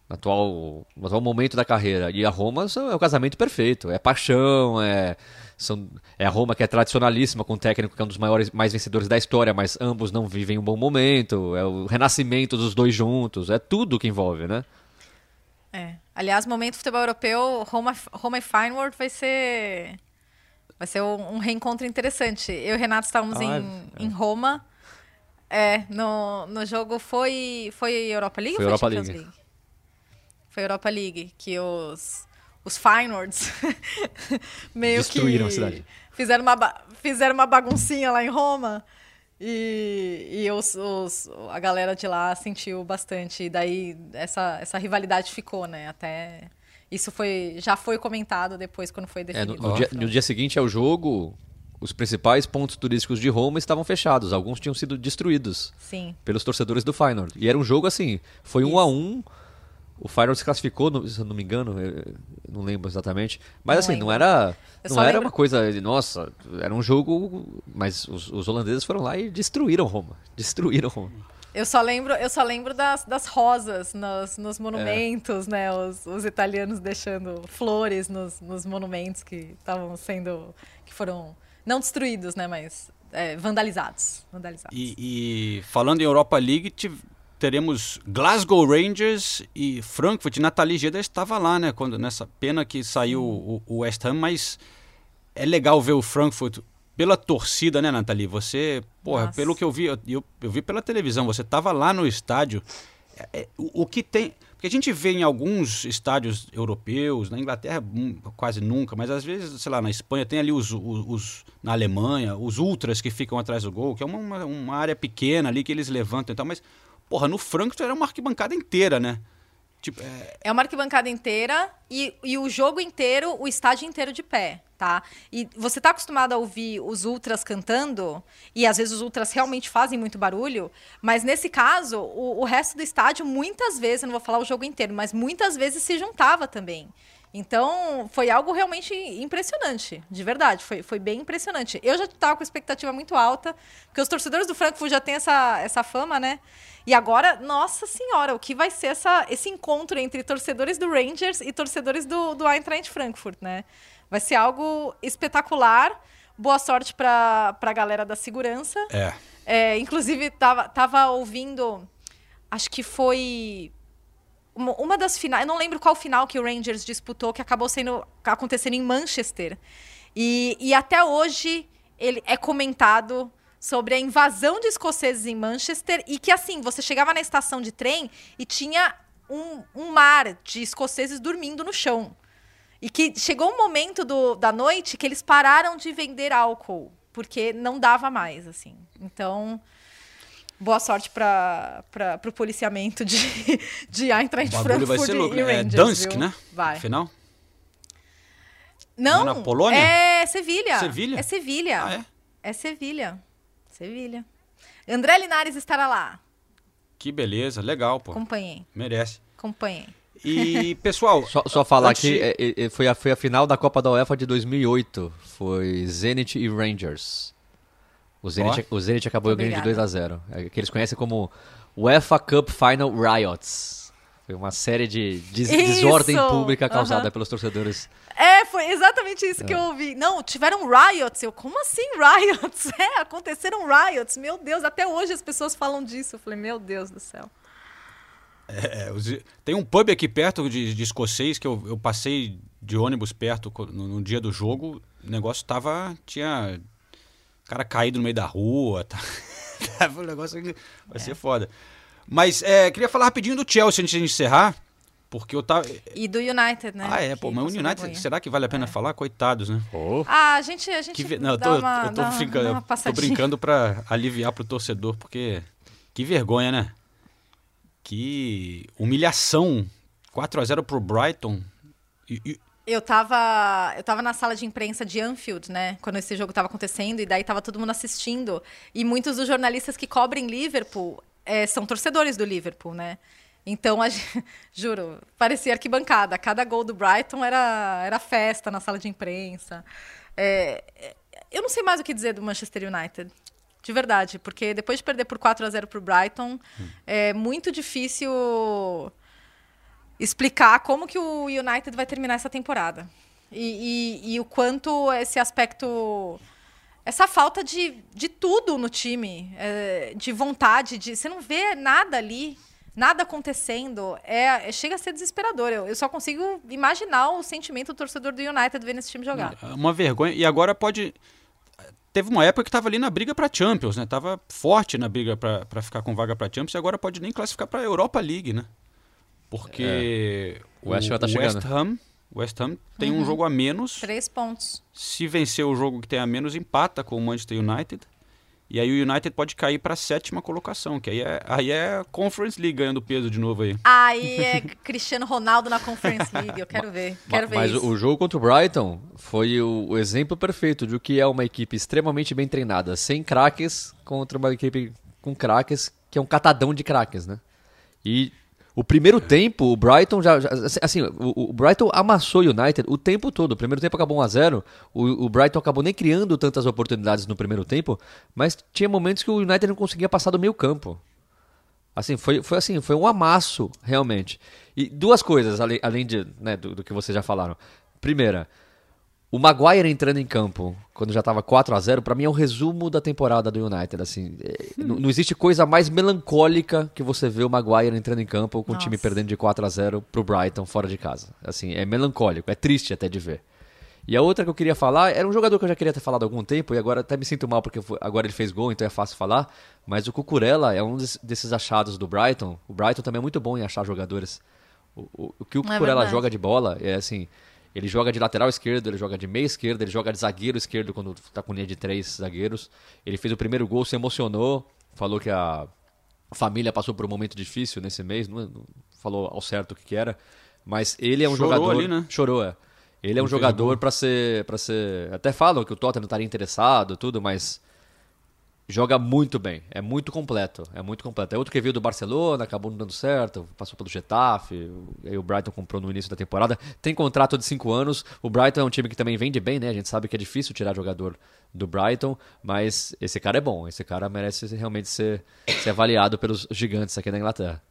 no atual, no atual momento da carreira, e a Roma é o casamento perfeito. É paixão, é, são, é a Roma que é tradicionalíssima, com um técnico que é um dos maiores, mais vencedores da história, mas ambos não vivem um bom momento. É o renascimento dos dois juntos. É tudo que envolve, né? É. Aliás, momento futebol europeu, Roma, Roma e Feyenoord vai ser vai ser um, um reencontro interessante. Eu e o Renato estávamos Ah, em, em Roma. É, no, no jogo foi foi Europa League Foi ou Europa foi Champions League. League? Foi Europa League que os os Feyenoords *laughs* meio Destruíram que a cidade. fizeram uma ba- fizeram uma baguncinha lá em Roma. E, e os, os- a galera de lá sentiu bastante. E daí essa, essa rivalidade ficou, né? Até. Isso foi, já foi comentado depois, quando foi É, definido. no, no dia, no dia seguinte ao jogo, os principais pontos turísticos de Roma estavam fechados. Alguns tinham sido destruídos Sim. pelos torcedores do Feyenoord. E era um jogo assim, foi um a um. O Feyenoord se classificou, no- se eu não me engano, não lembro exatamente. Mas Não assim, não lembro. era, Eu não era lembro- uma coisa de, nossa, era um jogo, mas os, os holandeses foram lá e destruíram Roma. Destruíram Roma. Eu só lembro, eu só lembro das, das rosas nos, nos monumentos, né? Os, os italianos deixando flores nos, nos monumentos que estavam sendo. que foram não destruídos, né? Mas é, vandalizados. vandalizados. E, e falando em Europa League, tive- teremos Glasgow Rangers e Frankfurt. Nathalie Geda estava lá, né? Quando, nessa pena que saiu o, o West Ham, mas é legal ver o Frankfurt pela torcida, né, Nathalie? Você, porra, Nossa. pelo que eu vi, eu, eu, eu vi pela televisão, você estava lá no estádio. É, é, o, o que tem. Porque a gente vê em alguns estádios europeus, na Inglaterra hum, quase nunca, mas às vezes, sei lá, na Espanha tem ali os, os, os- na Alemanha, os ultras que ficam atrás do gol, que é uma, uma, uma área pequena ali que eles levantam e tal, mas, porra, no Frankfurt era uma arquibancada inteira, né? Tipo, é, É uma arquibancada inteira e, e o jogo inteiro, o estádio inteiro de pé, tá? E você tá acostumado a ouvir os ultras cantando, e às vezes os ultras realmente fazem muito barulho, mas nesse caso, o, o resto do estádio, muitas vezes, eu não vou falar o jogo inteiro, mas muitas vezes se juntava também. Então, foi algo realmente impressionante, de verdade, foi, foi bem impressionante. Eu já estava com expectativa muito alta, porque os torcedores do Frankfurt já têm essa, essa fama, né? E agora, nossa senhora, o que vai ser essa, esse encontro entre torcedores do Rangers e torcedores do, do Eintracht Frankfurt, né? Vai ser algo espetacular. Boa sorte para a galera da segurança. é. É, inclusive, tava, tava ouvindo, acho que foi uma, das finais, eu não lembro qual final que o Rangers disputou, que acabou sendo acontecendo em Manchester. E, e até hoje ele é comentado sobre a invasão de escoceses em Manchester e que assim, você chegava na estação de trem e tinha um, um mar de escoceses dormindo no chão. E que chegou um momento do, da noite que eles pararam de vender álcool, porque não dava mais, assim. Então, boa sorte para o policiamento de, *laughs* de Eintracht O bagulho vai Frankfurt ser louco, e né? É Rangers, Dansk, viu? né? Vai. Final? Não, Não é na Polônia? É Sevilha. Sevilha? É Sevilha. Ah, é? É Sevilha. Sevilha. André Linares estará lá. Que beleza, legal, pô. Acompanhei. Merece. Acompanhei. E, pessoal. *laughs* Só, só falar antes que é, é, é, foi, a, foi a final da Copa da UEFA de 2008. Foi Zenit e Rangers. O Zenit, o Zenit acabou ganhando de 2 Obrigada. a 0 É que eles conhecem como UEFA Cup Final Riots. Foi uma série de des- Isso! desordem pública causada Aham. pelos torcedores. É, foi exatamente isso É. que eu ouvi. Não, tiveram riots. Eu, como assim riots? *laughs* É, aconteceram riots. Meu Deus, até hoje as pessoas falam disso. Eu falei, meu Deus do céu. É, os- tem um pub aqui perto de, de escocês que eu, eu passei de ônibus perto no, no dia do jogo. O negócio tava. Tinha cara caído no meio da rua. *laughs* Tá, tava um negócio vai ser foda. Mas é, queria falar rapidinho do Chelsea antes de encerrar. Porque eu tava. E do United, né? Ah, é, pô, mas o United, vergonha. será que vale a pena falar? Coitados, né? Ah, a gente, a gente Que Não, eu tô, uma, eu tô, dá, brincando, dá tô brincando pra aliviar pro torcedor, porque que vergonha, né? Que humilhação. 4 a 0 pro Brighton. E, e- Eu tava, eu tava na sala de imprensa de Anfield, né? Quando esse jogo tava acontecendo, e daí tava todo mundo assistindo. E muitos dos jornalistas que cobrem Liverpool é, são torcedores do Liverpool, né? Então, a *laughs* juro, parecia arquibancada. Cada gol do Brighton era, era festa na sala de imprensa. É, eu não sei mais o que dizer do Manchester United. De verdade, porque depois de perder por 4 a 0 para o Brighton, hum. é muito difícil explicar como que o United vai terminar essa temporada. E, e, e o quanto esse aspecto. Essa falta de, de tudo no time, é, de vontade, de. Você não vê nada ali, nada acontecendo. É, é chega a ser desesperador. Eu, eu só consigo imaginar o sentimento do torcedor do United vendo esse time jogar. É uma vergonha. E agora pode teve uma época que estava ali na briga para Champions, né? Tava forte na briga para ficar com vaga para Champions e agora pode nem classificar para Europa League, né? Porque é. o, West, tá o West Ham, West Ham tem uhum. um jogo a menos. Três pontos. Se vencer o jogo que tem a menos, empata com o Manchester United. E aí o United pode cair para a sétima colocação, que aí é, aí é Conference League ganhando peso de novo aí. Aí é *laughs* Cristiano Ronaldo na Conference League, eu quero ver. Quero ver Mas isso. o jogo contra o Brighton foi o, o, exemplo perfeito de o que é uma equipe extremamente bem treinada, sem craques, contra uma equipe com craques, que é um catadão de craques, né? E o primeiro tempo, o Brighton já. já assim, o, o, Brighton amassou o United o tempo todo. O primeiro tempo acabou 1x0. O, o, Brighton acabou nem criando tantas oportunidades no primeiro tempo, mas tinha momentos que o United não conseguia passar do meio campo. Assim, foi, foi assim, foi um amasso, realmente. E duas coisas, além, além de, né, do, do que vocês já falaram. Primeira, o Maguire entrando em campo, quando já estava 4 a 0 para mim é um resumo da temporada do United. Assim, é, não, existe coisa mais melancólica que você ver o Maguire entrando em campo com Nossa. o time perdendo de 4 a 0 pro Brighton fora de casa. Assim, é melancólico, é triste até de ver. E a outra que eu queria falar, era um jogador que eu já queria ter falado há algum tempo, e agora até me sinto mal porque agora ele fez gol, então é fácil falar. Mas o Cucurella é um desses achados do Brighton. O Brighton também é muito bom em achar jogadores. O, o, o que o é Cucurella é joga de bola é assim ele joga de lateral esquerdo, ele joga de meia esquerda, ele joga de zagueiro esquerdo quando está com linha de três zagueiros. Ele fez o primeiro gol, se emocionou, falou que a família passou por um momento difícil nesse mês, não, não falou ao certo o que, que, era, mas ele é um Chorou jogador. Ali, né? Chorou, é. Ele é um jogador para ser, para ser. Até falam que o Tottenham estaria interessado, tudo, mas joga muito bem, é muito completo, é muito completo. É outro que veio do Barcelona, acabou não dando certo, passou pelo Getafe, aí o Brighton comprou no início da temporada. Tem contrato de 5 anos, o Brighton é um time que também vende bem, né? A gente sabe que é difícil tirar jogador do Brighton, mas esse cara é bom, esse cara merece realmente ser, ser avaliado pelos gigantes aqui na Inglaterra.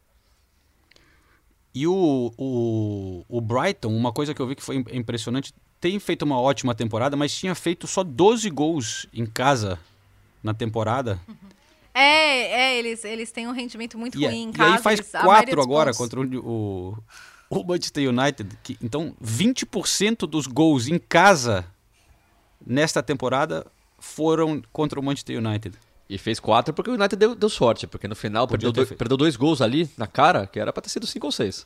E o, o, o Brighton, uma coisa que eu vi que foi impressionante, tem feito uma ótima temporada, mas tinha feito só 12 gols em casa na temporada. É, é, eles, eles têm um rendimento muito e, é, ruim em casa. E aí faz eles, quatro agora pontos. contra o, o, Manchester United. Que, então, 20% dos gols em casa nesta temporada foram contra o Manchester United. E fez quatro porque o United deu, deu sorte, porque no final perdeu dois, perdeu dois, gols ali na cara, que era para ter sido cinco ou seis.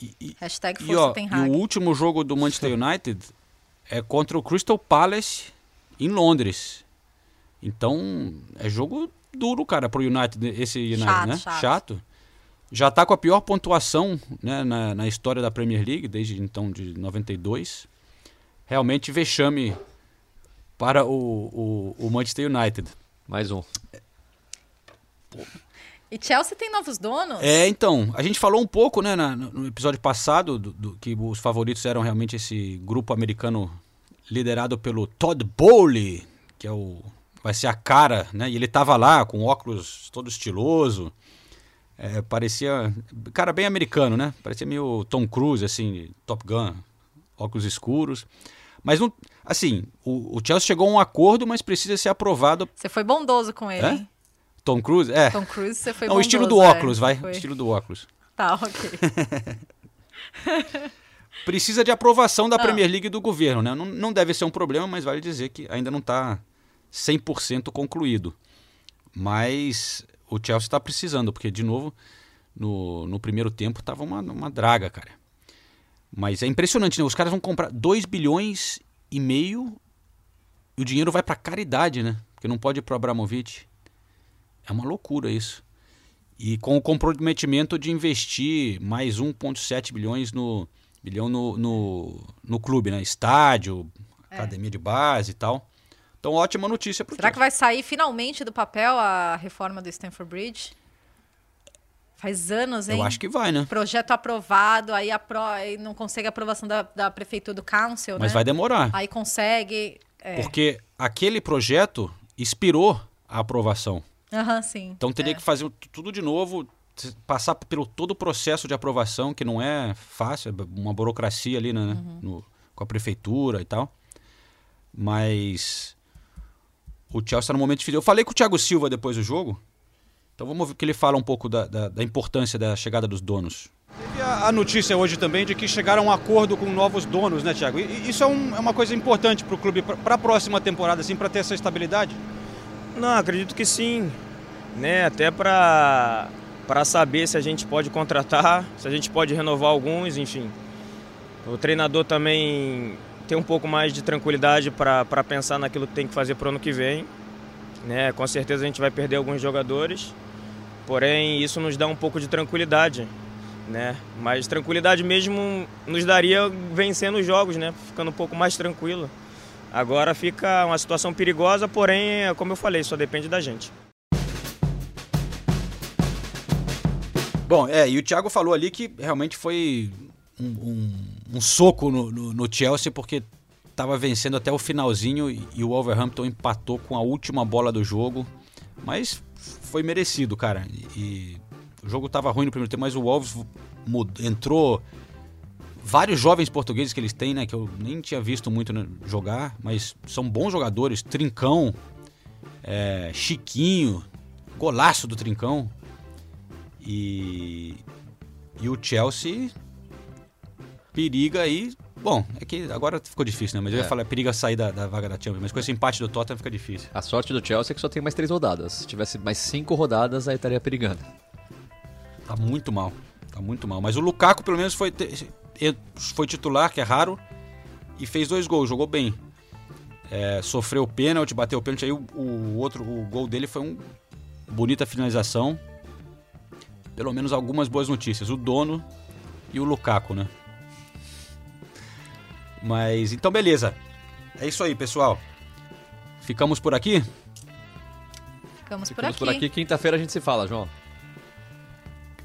E, e, Hashtag e, ó, e o último jogo do Manchester United é contra o Crystal Palace em Londres. Então, é jogo duro, cara, pro United, esse United, chato, né? Chato. chato. Já tá com a pior pontuação né, na, na história da Premier League, desde então de 92. Realmente vexame para o, o, o Manchester United. Mais um. E Chelsea tem novos donos? É, então. A gente falou um pouco né, na, no episódio passado do, do, que os favoritos eram realmente esse grupo americano liderado pelo Todd Bowley, que é o vai ser a cara, né? E ele tava lá com óculos todo estiloso. É, parecia. Cara, bem americano, né? Parecia meio Tom Cruise, assim, Top Gun, óculos escuros. Mas, não, assim, o, o Chelsea chegou a um acordo, mas precisa ser aprovado. Você foi bondoso com ele, é? Tom Cruise? É. Tom Cruise, você foi não, bondoso. O estilo do óculos, é, vai. O estilo do óculos. Tá, ok. *laughs* *laughs* precisa de aprovação da ah. Premier League do governo, né? Não, não deve ser um problema, mas vale dizer que ainda não está 100% concluído. Mas o Chelsea está precisando, porque, de novo, no, no primeiro tempo estava uma, uma draga, cara. Mas é impressionante, né? Os caras vão comprar 2 bilhões e meio e o dinheiro vai para caridade, né? Porque não pode ir para Abramovich. É uma loucura isso. E com o comprometimento de investir mais 1,7 bilhões no Bilhão no, no, no clube, né? Estádio, É. academia de base e tal. Então, ótima notícia pro Será que vai sair finalmente do papel a reforma do Stanford Bridge? Faz anos, hein? Eu acho que vai, né? Projeto aprovado, aí, apro... aí não consegue a aprovação da, da prefeitura do council, Mas né? vai demorar. Aí consegue. É. Porque aquele projeto expirou a aprovação. Aham, sim. Então teria É. que fazer tudo de novo, passar pelo todo o processo de aprovação, que não é fácil, é uma burocracia ali né, Uhum. no- com a prefeitura e tal. Mas o Chelsea está no momento difícil. Eu falei com o Thiago Silva depois do jogo, então vamos ver o que ele fala um pouco da, da- da importância da chegada dos donos. Teve a, a notícia hoje também de que chegaram a um acordo com novos donos, né, Thiago? E, e isso é, um- é uma coisa importante para o clube, para a próxima temporada, assim, para ter essa estabilidade? Não, acredito que sim, né? Até para para saber se a gente pode contratar, se a gente pode renovar alguns, enfim. O treinador também tem um pouco mais de tranquilidade para pensar naquilo que tem que fazer para o ano que vem, né? Com certeza a gente vai perder alguns jogadores, porém isso nos dá um pouco de tranquilidade, né? Mas tranquilidade mesmo nos daria vencendo os jogos, né? Ficando um pouco mais tranquilo. Agora fica uma situação perigosa, porém, é como eu falei, só depende da gente. Bom, é, e o Thiago falou ali que realmente foi um, um- um soco no, no- no Chelsea, porque estava vencendo até o finalzinho e, e o Wolverhampton empatou com a última bola do jogo. Mas foi merecido, cara. E, o jogo estava ruim no primeiro tempo, mas o Wolves mud- entrou. Vários jovens portugueses que eles têm, né? Que eu nem tinha visto muito né, jogar, mas são bons jogadores. Trincão, é, Chiquinho, golaço do Trincão. E, e o Chelsea periga aí. Bom, é que agora ficou difícil, né? Mas eu ia É. falar, periga sair da, da vaga da Champions. Mas com esse empate do Tottenham fica difícil. A sorte do Chelsea é que só tem mais três rodadas. Se tivesse mais cinco rodadas, aí estaria perigando. Tá muito mal. Tá muito mal. Mas o Lukaku, pelo menos, foi, foi titular, que é raro, e fez dois gols, jogou bem. É, sofreu o pênalti, bateu o pênalti, aí o, o outro, o gol dele foi um bonita finalização. Pelo menos algumas boas notícias. O dono e o Lukaku, né? Mas então beleza. É isso aí, pessoal. Ficamos por aqui? Ficamos por Ficamos aqui. por aqui. Quinta-feira a gente se fala, João.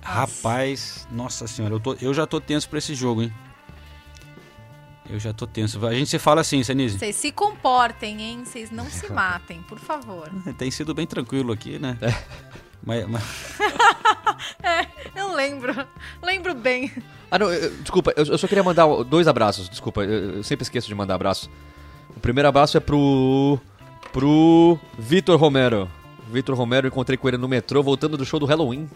Rapaz, nossa senhora, eu, tô- eu já tô tenso pra esse jogo, hein? Eu já tô tenso. A gente se fala assim, Senise. Vocês se comportem, hein? Vocês não se *laughs* matem, por favor. Tem sido bem tranquilo aqui, né? Mas, mas- *laughs* É, eu lembro. Lembro bem. Ah, não, eu- desculpa, eu, eu só queria mandar dois abraços. Desculpa, eu, eu sempre esqueço de mandar abraço. O primeiro abraço é pro. pro Vitor Romero. Vitor Romero, eu encontrei com ele no metrô voltando do show do Halloween.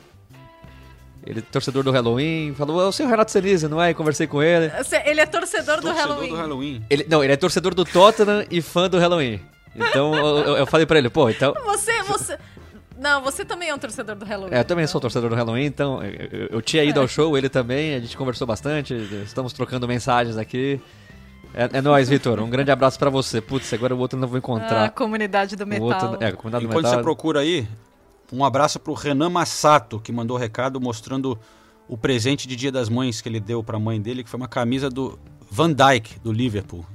Ele é torcedor do Halloween, falou, é o seu Renato Senise, não é? E conversei com ele. Ele é torcedor, do Halloween. Ele, não, ele é torcedor do Tottenham e fã do Halloween. Então eu, eu- eu falei pra ele, pô, então. Você, você. Não, você também é um torcedor do Halloween. É, eu também sou torcedor do Halloween, então eu, eu- tinha ido ao show, ele também, a gente conversou bastante, estamos trocando mensagens aqui. É, é nóis, Vitor. Um grande abraço pra você. Putz, agora o outro eu não vou Ah, encontrar. a comunidade do O metal. outro- é, a comunidade do Enquanto metal. você procura aí, um abraço pro Renan Massato, que mandou recado mostrando o presente de Dia das Mães que ele deu pra mãe dele, que foi uma camisa do Van Dyke, do Liverpool,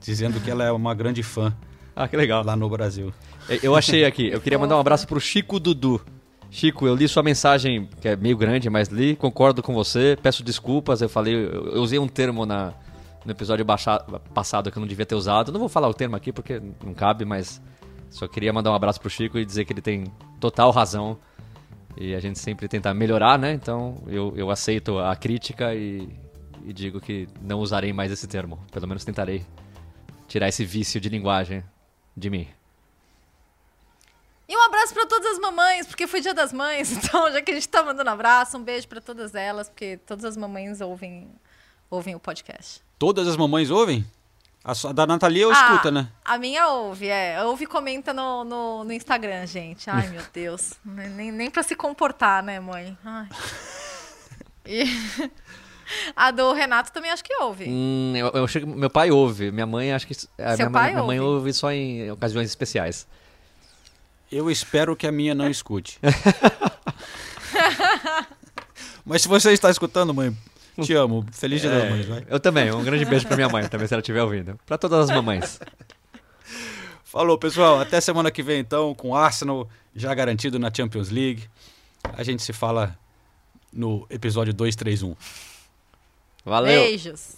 dizendo que ela é uma grande fã. Ah, que legal. Lá no Brasil. É, Eu achei aqui. Eu queria mandar um abraço pro Chico Dudu. Chico, eu li sua mensagem, que é meio grande, mas li, concordo com você, peço desculpas, eu falei, eu, eu usei um termo na, no episódio baixa- passado que eu não devia ter usado. Não vou falar o termo aqui porque não cabe, mas só queria mandar um abraço pro Chico e dizer que ele tem total razão. E a gente sempre tenta melhorar, né? Então eu, eu aceito a crítica e, e digo que não usarei mais esse termo. Pelo menos tentarei tirar esse vício de linguagem de mim. E um abraço pra todas as mamães, porque foi dia das mães. *laughs* Então, já que a gente tá mandando abraço, um beijo pra todas elas, porque todas as mamães ouvem, ouvem o podcast. Todas as mamães ouvem? A sua- da Natalia eu Ah, escuta, né? A minha ouve, é. Ouve e comenta no, no, no Instagram, gente. Ai, meu *laughs* Deus. nem, nem pra se comportar, né, mãe? Ai. *laughs* E *laughs* a do Renato também acho que ouve. Hum, eu, eu achei que meu pai ouve. Minha mãe, acho que. a Seu minha, pai mãe, minha mãe ouve? só em ocasiões especiais. Eu espero que a minha não escute. *laughs* Mas se você está escutando, mãe, Te amo. Feliz dia das É, mães, vai. Eu também. Um grande beijo pra minha mãe também, se ela estiver ouvindo. Pra todas as mamães. Falou, pessoal. Até semana que vem, então, com o Arsenal já garantido na Champions League. A gente se fala no episódio 231. Valeu. Beijos.